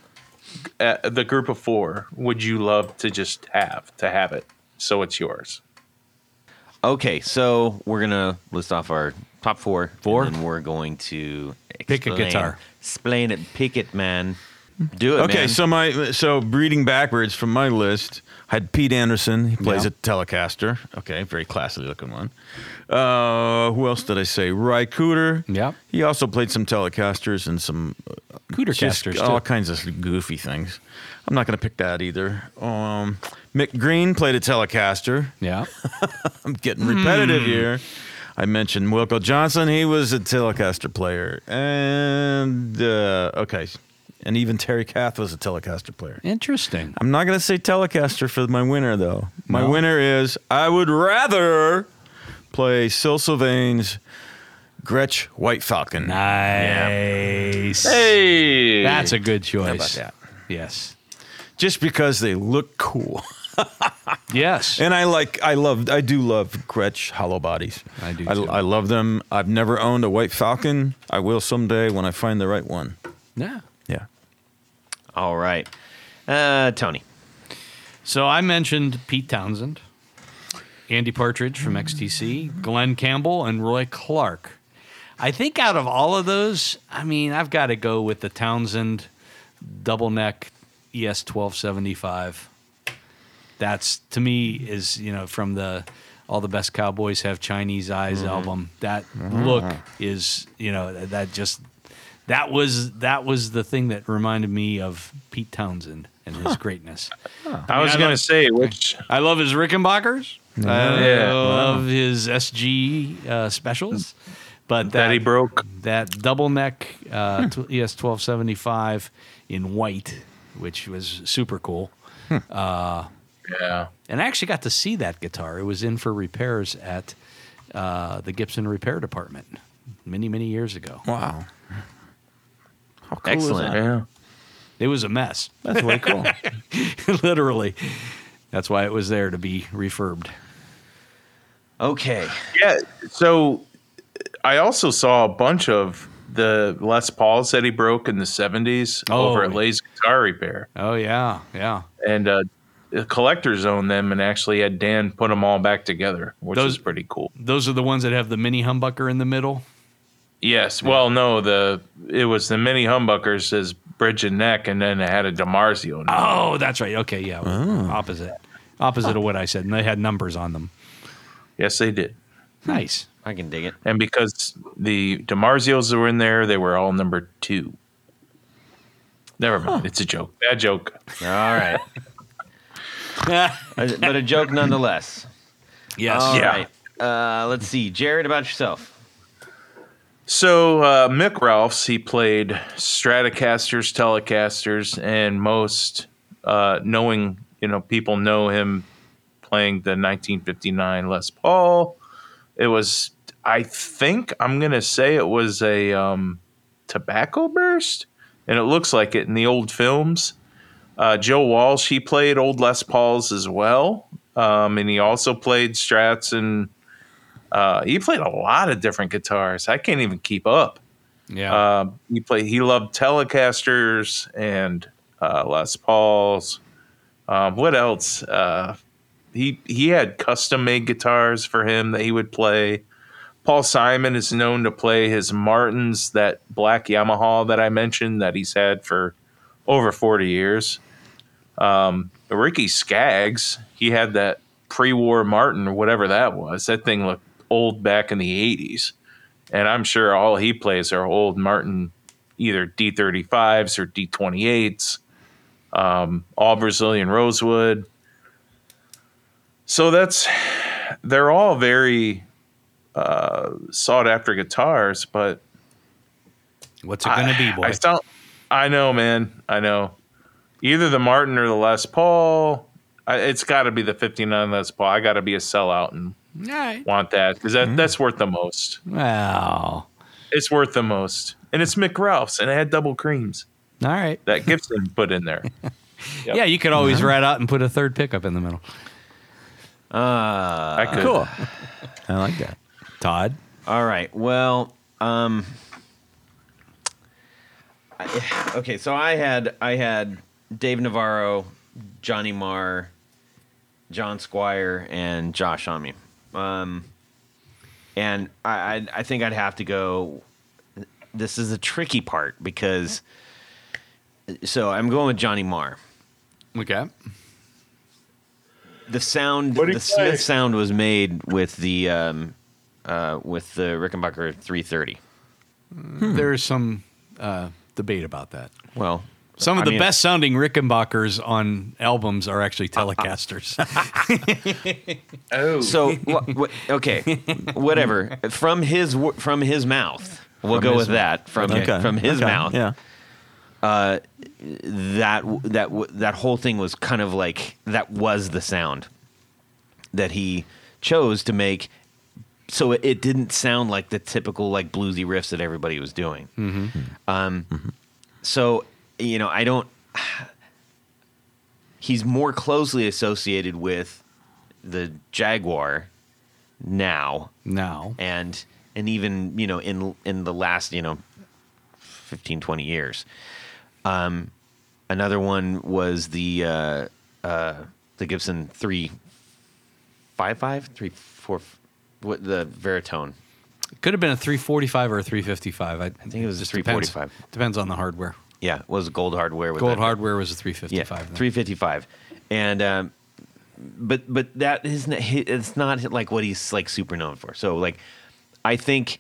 uh, the group of four would you love to just have to have it so it's yours? Okay, so we're gonna list off our top four. Four? and we're going to Pick a guitar. Explain it. Pick it, man. Do it, Okay, man. so my so reading backwards from my list, I had Pete Anderson. He plays Yeah. a Telecaster. Okay, very classily looking one. Uh, who else did I say? Ry Cooder. Yeah. He also played some Telecasters and some Coodercasters, just all too. kinds of goofy things. I'm not going to pick that either. Um, Mick Green played a Telecaster. Yeah. I'm getting repetitive Hmm. here. I mentioned Wilko Johnson. He was a Telecaster player, and uh, okay, and even Terry Kath was a Telecaster player. Interesting. I'm not going to say Telecaster for my winner though. My No? winner is I would rather play Syl Sylvain's Gretsch White Falcon. Nice. Hey, That's a good choice. How about that? Yes. Just because they look cool. Yes. And I like, I love, I do love Gretsch hollow bodies. I do, I, too. I love them. I've never owned a White Falcon. I will someday when I find the right one. yeah. All right. Uh, Tony. So I mentioned Pete Townshend, Andy Partridge from XTC, Glen Campbell, and Roy Clark. I think out of all of those, I mean, I've got to go with the Townshend double neck ES 1275. That's to me is, you know, from the All the Best Cowboys Have Chinese Eyes album. That look is, you know, that just that was that was the thing that reminded me of Pete Townshend and his greatness. I was I gonna love- say which. I love his Rickenbackers. I Yeah. love his SG uh, specials. But that, That he broke. that double neck uh, tw- ES twelve seventy five in white, which was super cool. uh Yeah. And I actually got to see that guitar. It was in for repairs at uh, the Gibson Repair Department many many years ago. Wow. How cool Excellent. Is that? Yeah. It was a mess, That's way cool. literally. That's why it was there to be refurbed. Okay. Yeah. So I also saw a bunch of the Les Pauls that he broke in the 70s Oh. over at Lay's Guitar Repair. Oh yeah, yeah. And uh, the collectors owned them and actually had Dan put them all back together, which Those- is pretty cool. Those are the ones that have the mini humbucker in the middle. Yes. Well, no, the it was the mini humbuckers as bridge and neck, and then it had a DiMarzio. in. Oh, that's right. Okay, yeah. Opposite. Opposite of what I said. And they had numbers on them. Yes, they did. Nice. I can dig it. And because the DiMarzios were in there, they were all number two. Never mind. It's a joke. Bad joke. All right. But a joke nonetheless. yes. All Yeah. right. Uh, let's see. Jared, about yourself. So uh, Mick Ralphs, he played Stratocasters, Telecasters, and most uh, knowing, you know, people know him playing the 1959 Les Paul. It was, I think, I'm gonna say it was a um, tobacco burst, and it looks like it in the old films. Uh, Joe Walsh, he played old Les Pauls as well, um, and he also played Strats and uh, he played a lot of different guitars. I can't even keep up. Yeah. Uh, he played. He loved Telecasters and uh, Les Pauls. Um, what else? Uh, he he had custom made guitars for him that he would play. Paul Simon is known to play his Martins, that black Yamaha that I mentioned that he's had for over forty years. Um, Ricky Skaggs, he had that pre-war Martin or whatever that was. That thing looked old back in the '80s and I'm sure all he plays are old Martin, either D35s or D28s, um, all Brazilian rosewood. So that's they're all very uh, sought after guitars, but What's it going to be, boy? I I know, man, I know. Either the Martin or the Les Paul. I, it's got to be the '59 Les Paul. I got to be a sellout and right. want that because that, that's worth the most. Wow. It's worth the most. And it's Mick Ralph's and it had double creams all right. that Gibson put in there. Yep. Yeah, you could always rat out and put a third pickup in the middle. Uh, I could. cool. I like that. Todd. All right. Well, um, I, okay. So I had I had Dave Navarro, Johnny Marr, John Squire, and Josh Homme. Um, and I I, I think I'd have to go. This is a tricky part because. So I'm going with Johnny Marr. Okay. the sound the play? Smith sound was made with the um uh with the Rickenbacker 330. There's some uh, debate about that. Well, Some of I the mean- best sounding Rickenbackers on albums are actually Telecasters. Oh, So wha- wha- okay, whatever. From his wo- from his mouth, we'll go with that. From Okay. from his Okay. mouth, Yeah. Uh, that w- that w- that whole thing was kind of like that was the sound that he chose to make. So it, it didn't sound like the typical like bluesy riffs that everybody was doing. Mm-hmm. Um, mm-hmm. so you know, I don't. He's more closely associated with the Jaguar now, now, and and even you know in in the last you know 15 20 years um another one was the uh uh the gibson 355 34 what the Varitone could have been a 345 or a 355. I, I think it was a just depends- 345. Depends, on the hardware. Yeah it was gold hardware with Gold that- hardware was a yeah 355. then. 355 and um but but that is not, it's not like what he's like super known for so like i think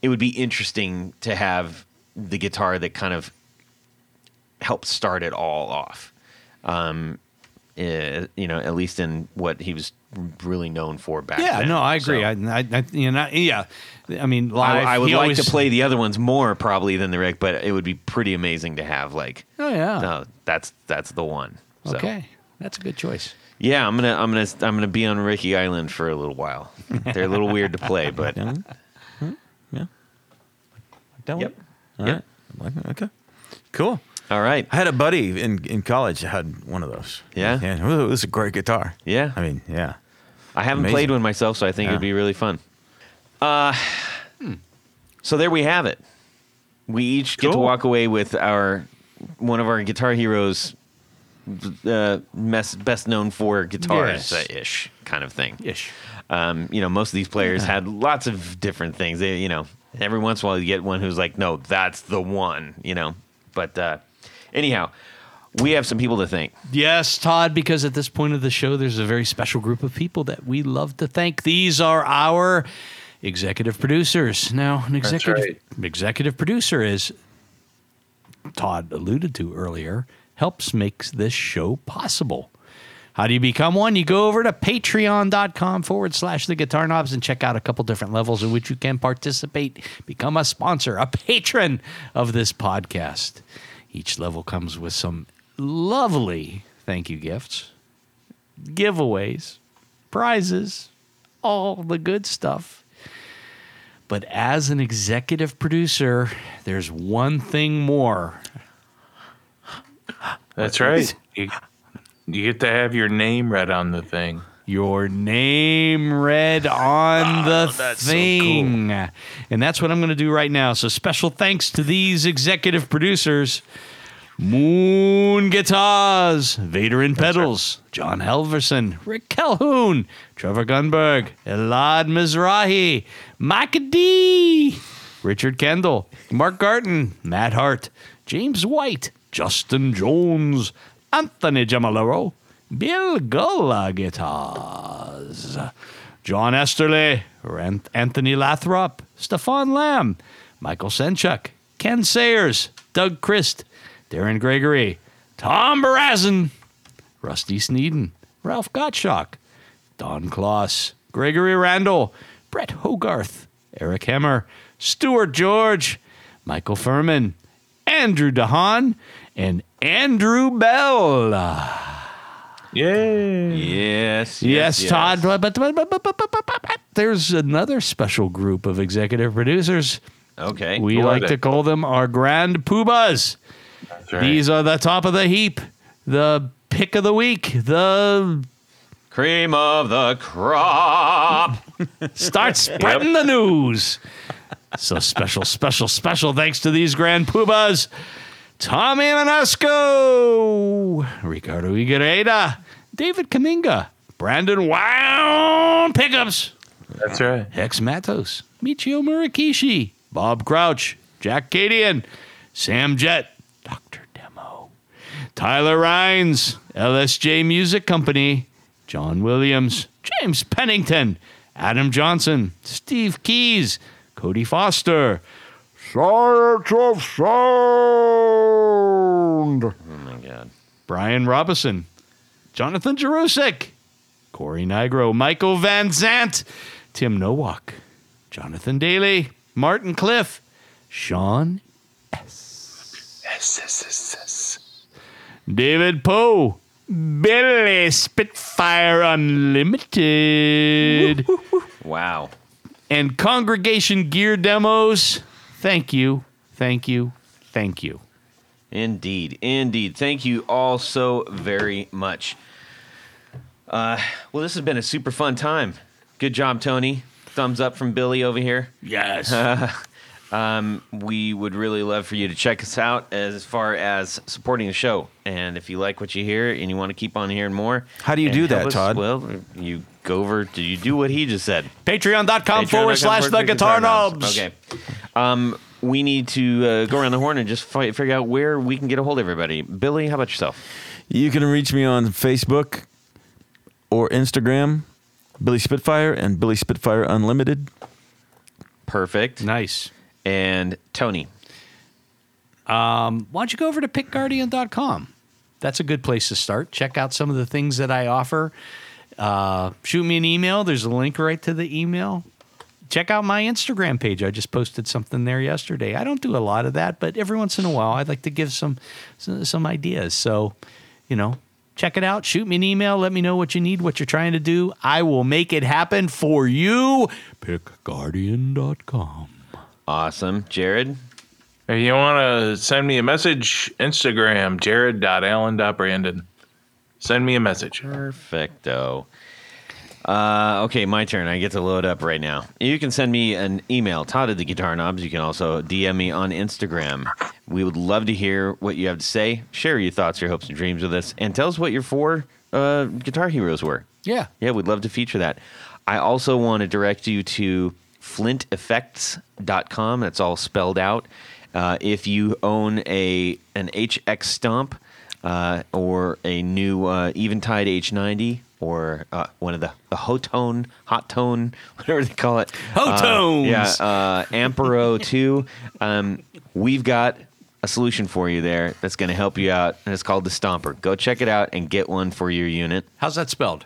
it would be interesting to have the guitar that kind of helped start it all off um eh, you know at least in what he was really known for back Yeah, then. no, I agree. So- I, I, I, you know, yeah. I mean, I, live. I would like always- to play the other ones more probably than the Rick, but it would be pretty amazing to have like, Oh yeah. no, that's that's the one. So. Okay, that's a good choice. Yeah, I'm gonna I'm gonna I'm gonna be on Ricky Island for a little while. They're a little weird to play, but Yeah. Yeah. That Yep. All Yep. right. Okay. Cool. all right. I had a buddy in, in college that had one of those. Yeah? Yeah. It was a great guitar. Yeah. I mean, yeah. I haven't Amazing. played one myself, so I think it'd be really fun. Uh, so there we have it. We each get to walk away with our one of our guitar heroes, uh, mess, best known for guitars Yes. ish kind of thing. Ish. Um, you know, most of these players had lots of different things. They, you know, every once in a while you get one who's like, no, that's the one. You know, but uh, anyhow, we have some people to thank. Yes, Todd, because at this point of the show, there's a very special group of people that we love to thank. These are our executive producers. Now, an executive executive producer is Todd alluded to earlier, helps make this show possible. How do you become one? You go over to patreon.com forward slash the guitar knobs and check out a couple different levels in which you can participate, become a sponsor, a patron of this podcast. Each level comes with some lovely thank you gifts, giveaways, prizes, all the good stuff. But as an executive producer, there's one thing more. that's right. You, you get to have your name read on the thing. your name read on the thing. And that's what I'm going to do right now. So special thanks to these executive producers. Moon Guitars, Vader and Pedals, John Helverson, Rick Calhoun, Trevor Gunberg, Elad Mizrahi, Mike D, Richard Kendall, Mark Garton, Matt Hart, James White, Justin Jones, Anthony Jamalero, Bill Gulla Guitars, John Esterly, Anthony Lathrop, Stefan Lamb, Michael Senchuk, Ken Sayers, Doug Christ, Darren Gregory, Tom Barazin, Rusty Sneeden, Ralph Gottschalk, Don Kloss, Gregory Randall, Brett Hogarth, Eric Hemmer, Stuart George, Michael Furman, Andrew DeHaan, and Andrew Bell. Yay. Yes, Yes, Todd. But, but, but, but, but, but, but, but, but there's another special group of executive producers. Okay. We Who like to call them our grand poobahs. Right. These are the top of the heap, the pick of the week, the Cream of the crop. start spreading the news. So special, special, special thanks to these grand poobahs. Tommy Manusco, Ricardo Iguereda, David Kaminga, Brandon Wow Pickups, That's right. Hex Matos, Michio Murakishi, Bob Crouch, Jack Cadian, Sam Jett, Dr. Demo, Tyler Rhines, LSJ Music Company, John Williams, James Pennington, Adam Johnson, Steve Keys, Cody Foster, Science of Sound. Oh my god. Brian Robison, Jonathan Jarosik, Corey Nigro, Michael Van Zant, Tim Nowak, Jonathan Daly, Martin Cliff, Sean David Poe, Billy Spitfire Unlimited, Wow. and Congregation Gear Demos. Thank you, thank you, thank you. Indeed, indeed. Thank you all so very much. Uh, well, this has been a super fun time. Good job, Tony. Thumbs up from Billy over here. Yes. Um, we would really love for you to check us out as far as supporting the show. And if you like what you hear and you want to keep on hearing more, How do you do that, us, Todd? Well, you go over. Do you do what he just said? Patreon.com forward slash the guitar knobs. Okay. Um, we need to uh, go around the horn and just fi- figure out where we can get a hold of everybody. Billy, how about yourself? You can reach me on Facebook or Instagram, Billy Spitfire and Billy Spitfire Unlimited. Perfect. Nice. And Tony. why don't you go over to pickguardian.com? That's a good place to start. Check out some of the things that I offer. Uh, shoot me an email. There's a link right to the email. Check out my Instagram page. I just posted something there yesterday. I don't do a lot of that, but every once in a while, I'd like to give some some, some ideas. So, you know, check it out. Shoot me an email. Let me know what you need, what you're trying to do. I will make it happen for you. Pickguardian.com. Awesome. Jared. If you want to send me a message, Instagram, jared.allen.brandon. Send me a message. Perfecto. Uh, okay, my turn. I get to load up right now. You can send me an email, Todd at the Guitar Knobs. You can also DM me on Instagram. We would love to hear what you have to say. Share your thoughts, your hopes, and dreams with us, and tell us what your four uh, guitar heroes were. Yeah. Yeah, we'd love to feature that. I also want to direct you to flinteffects.com. That's all spelled out. Uh, if you own a an HX Stomp uh, or a new uh, Eventide H90 or uh, one of the, the Hotone, Hot Tone, whatever they call it. Hotones! Uh, yeah, uh, Ampero 2. Um, we've got a solution for you there that's going to help you out, and it's called the Stomper. Go check it out and get one for your unit. How's that spelled?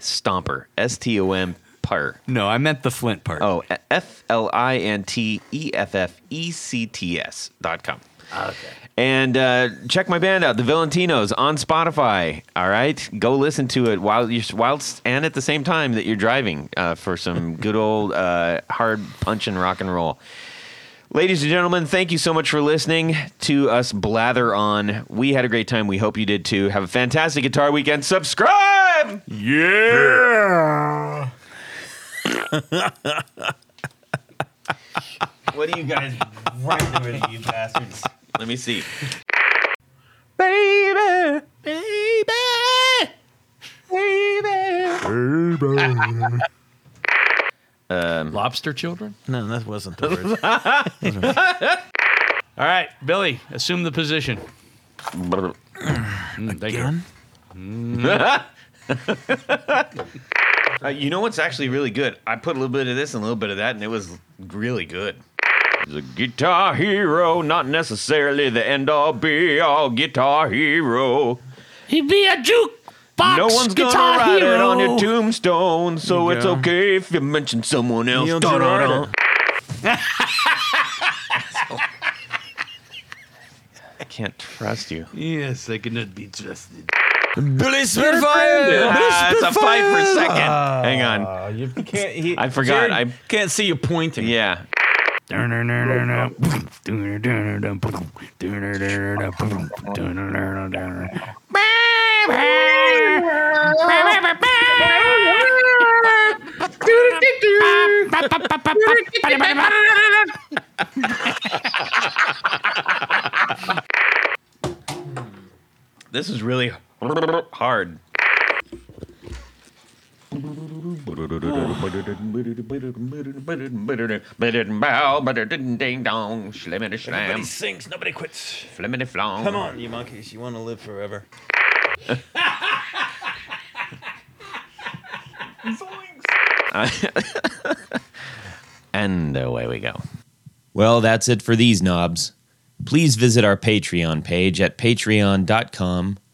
Stomper. S T O M per. No, I meant the Flint part. Oh, F L I N T E F F E C T S dot com. Okay. And uh, check my band out, the Valentinos, on Spotify. All right, go listen to it while you're whilst and at the same time that you're driving uh, for some good old uh, hard punching rock and roll. Ladies and gentlemen, thank you so much for listening to us blather on. We had a great time. We hope you did too. Have a fantastic guitar weekend. Subscribe. Yeah. What are you guys writing with, you bastards? Let me see. Baby. Baby, baby, baby. um, Lobster children? No, that wasn't the words. All right, Billy, assume the position. Mm, thank you. Uh, you know what's actually really good? I put a little bit of this and a little bit of that, and it was really good. The guitar hero, not necessarily the end all be all guitar hero. He'd be a jukebox no one's guitar gonna write hero. it on your tombstone, so You it's go. okay if you mention someone else. Neil. Girard. I can't trust you. Yes, I cannot be trusted. Billy Spitfire. Ah, it's a fight for a second. Hang on. You can't. He, I forgot. Jared I- can't see you pointing. Yeah. This is really hard. Nobody sings. Nobody quits. Flimmity flong. Come on, you monkeys. You want to live forever. And away we go. Well, that's it for these knobs. Please visit our Patreon page at patreon.com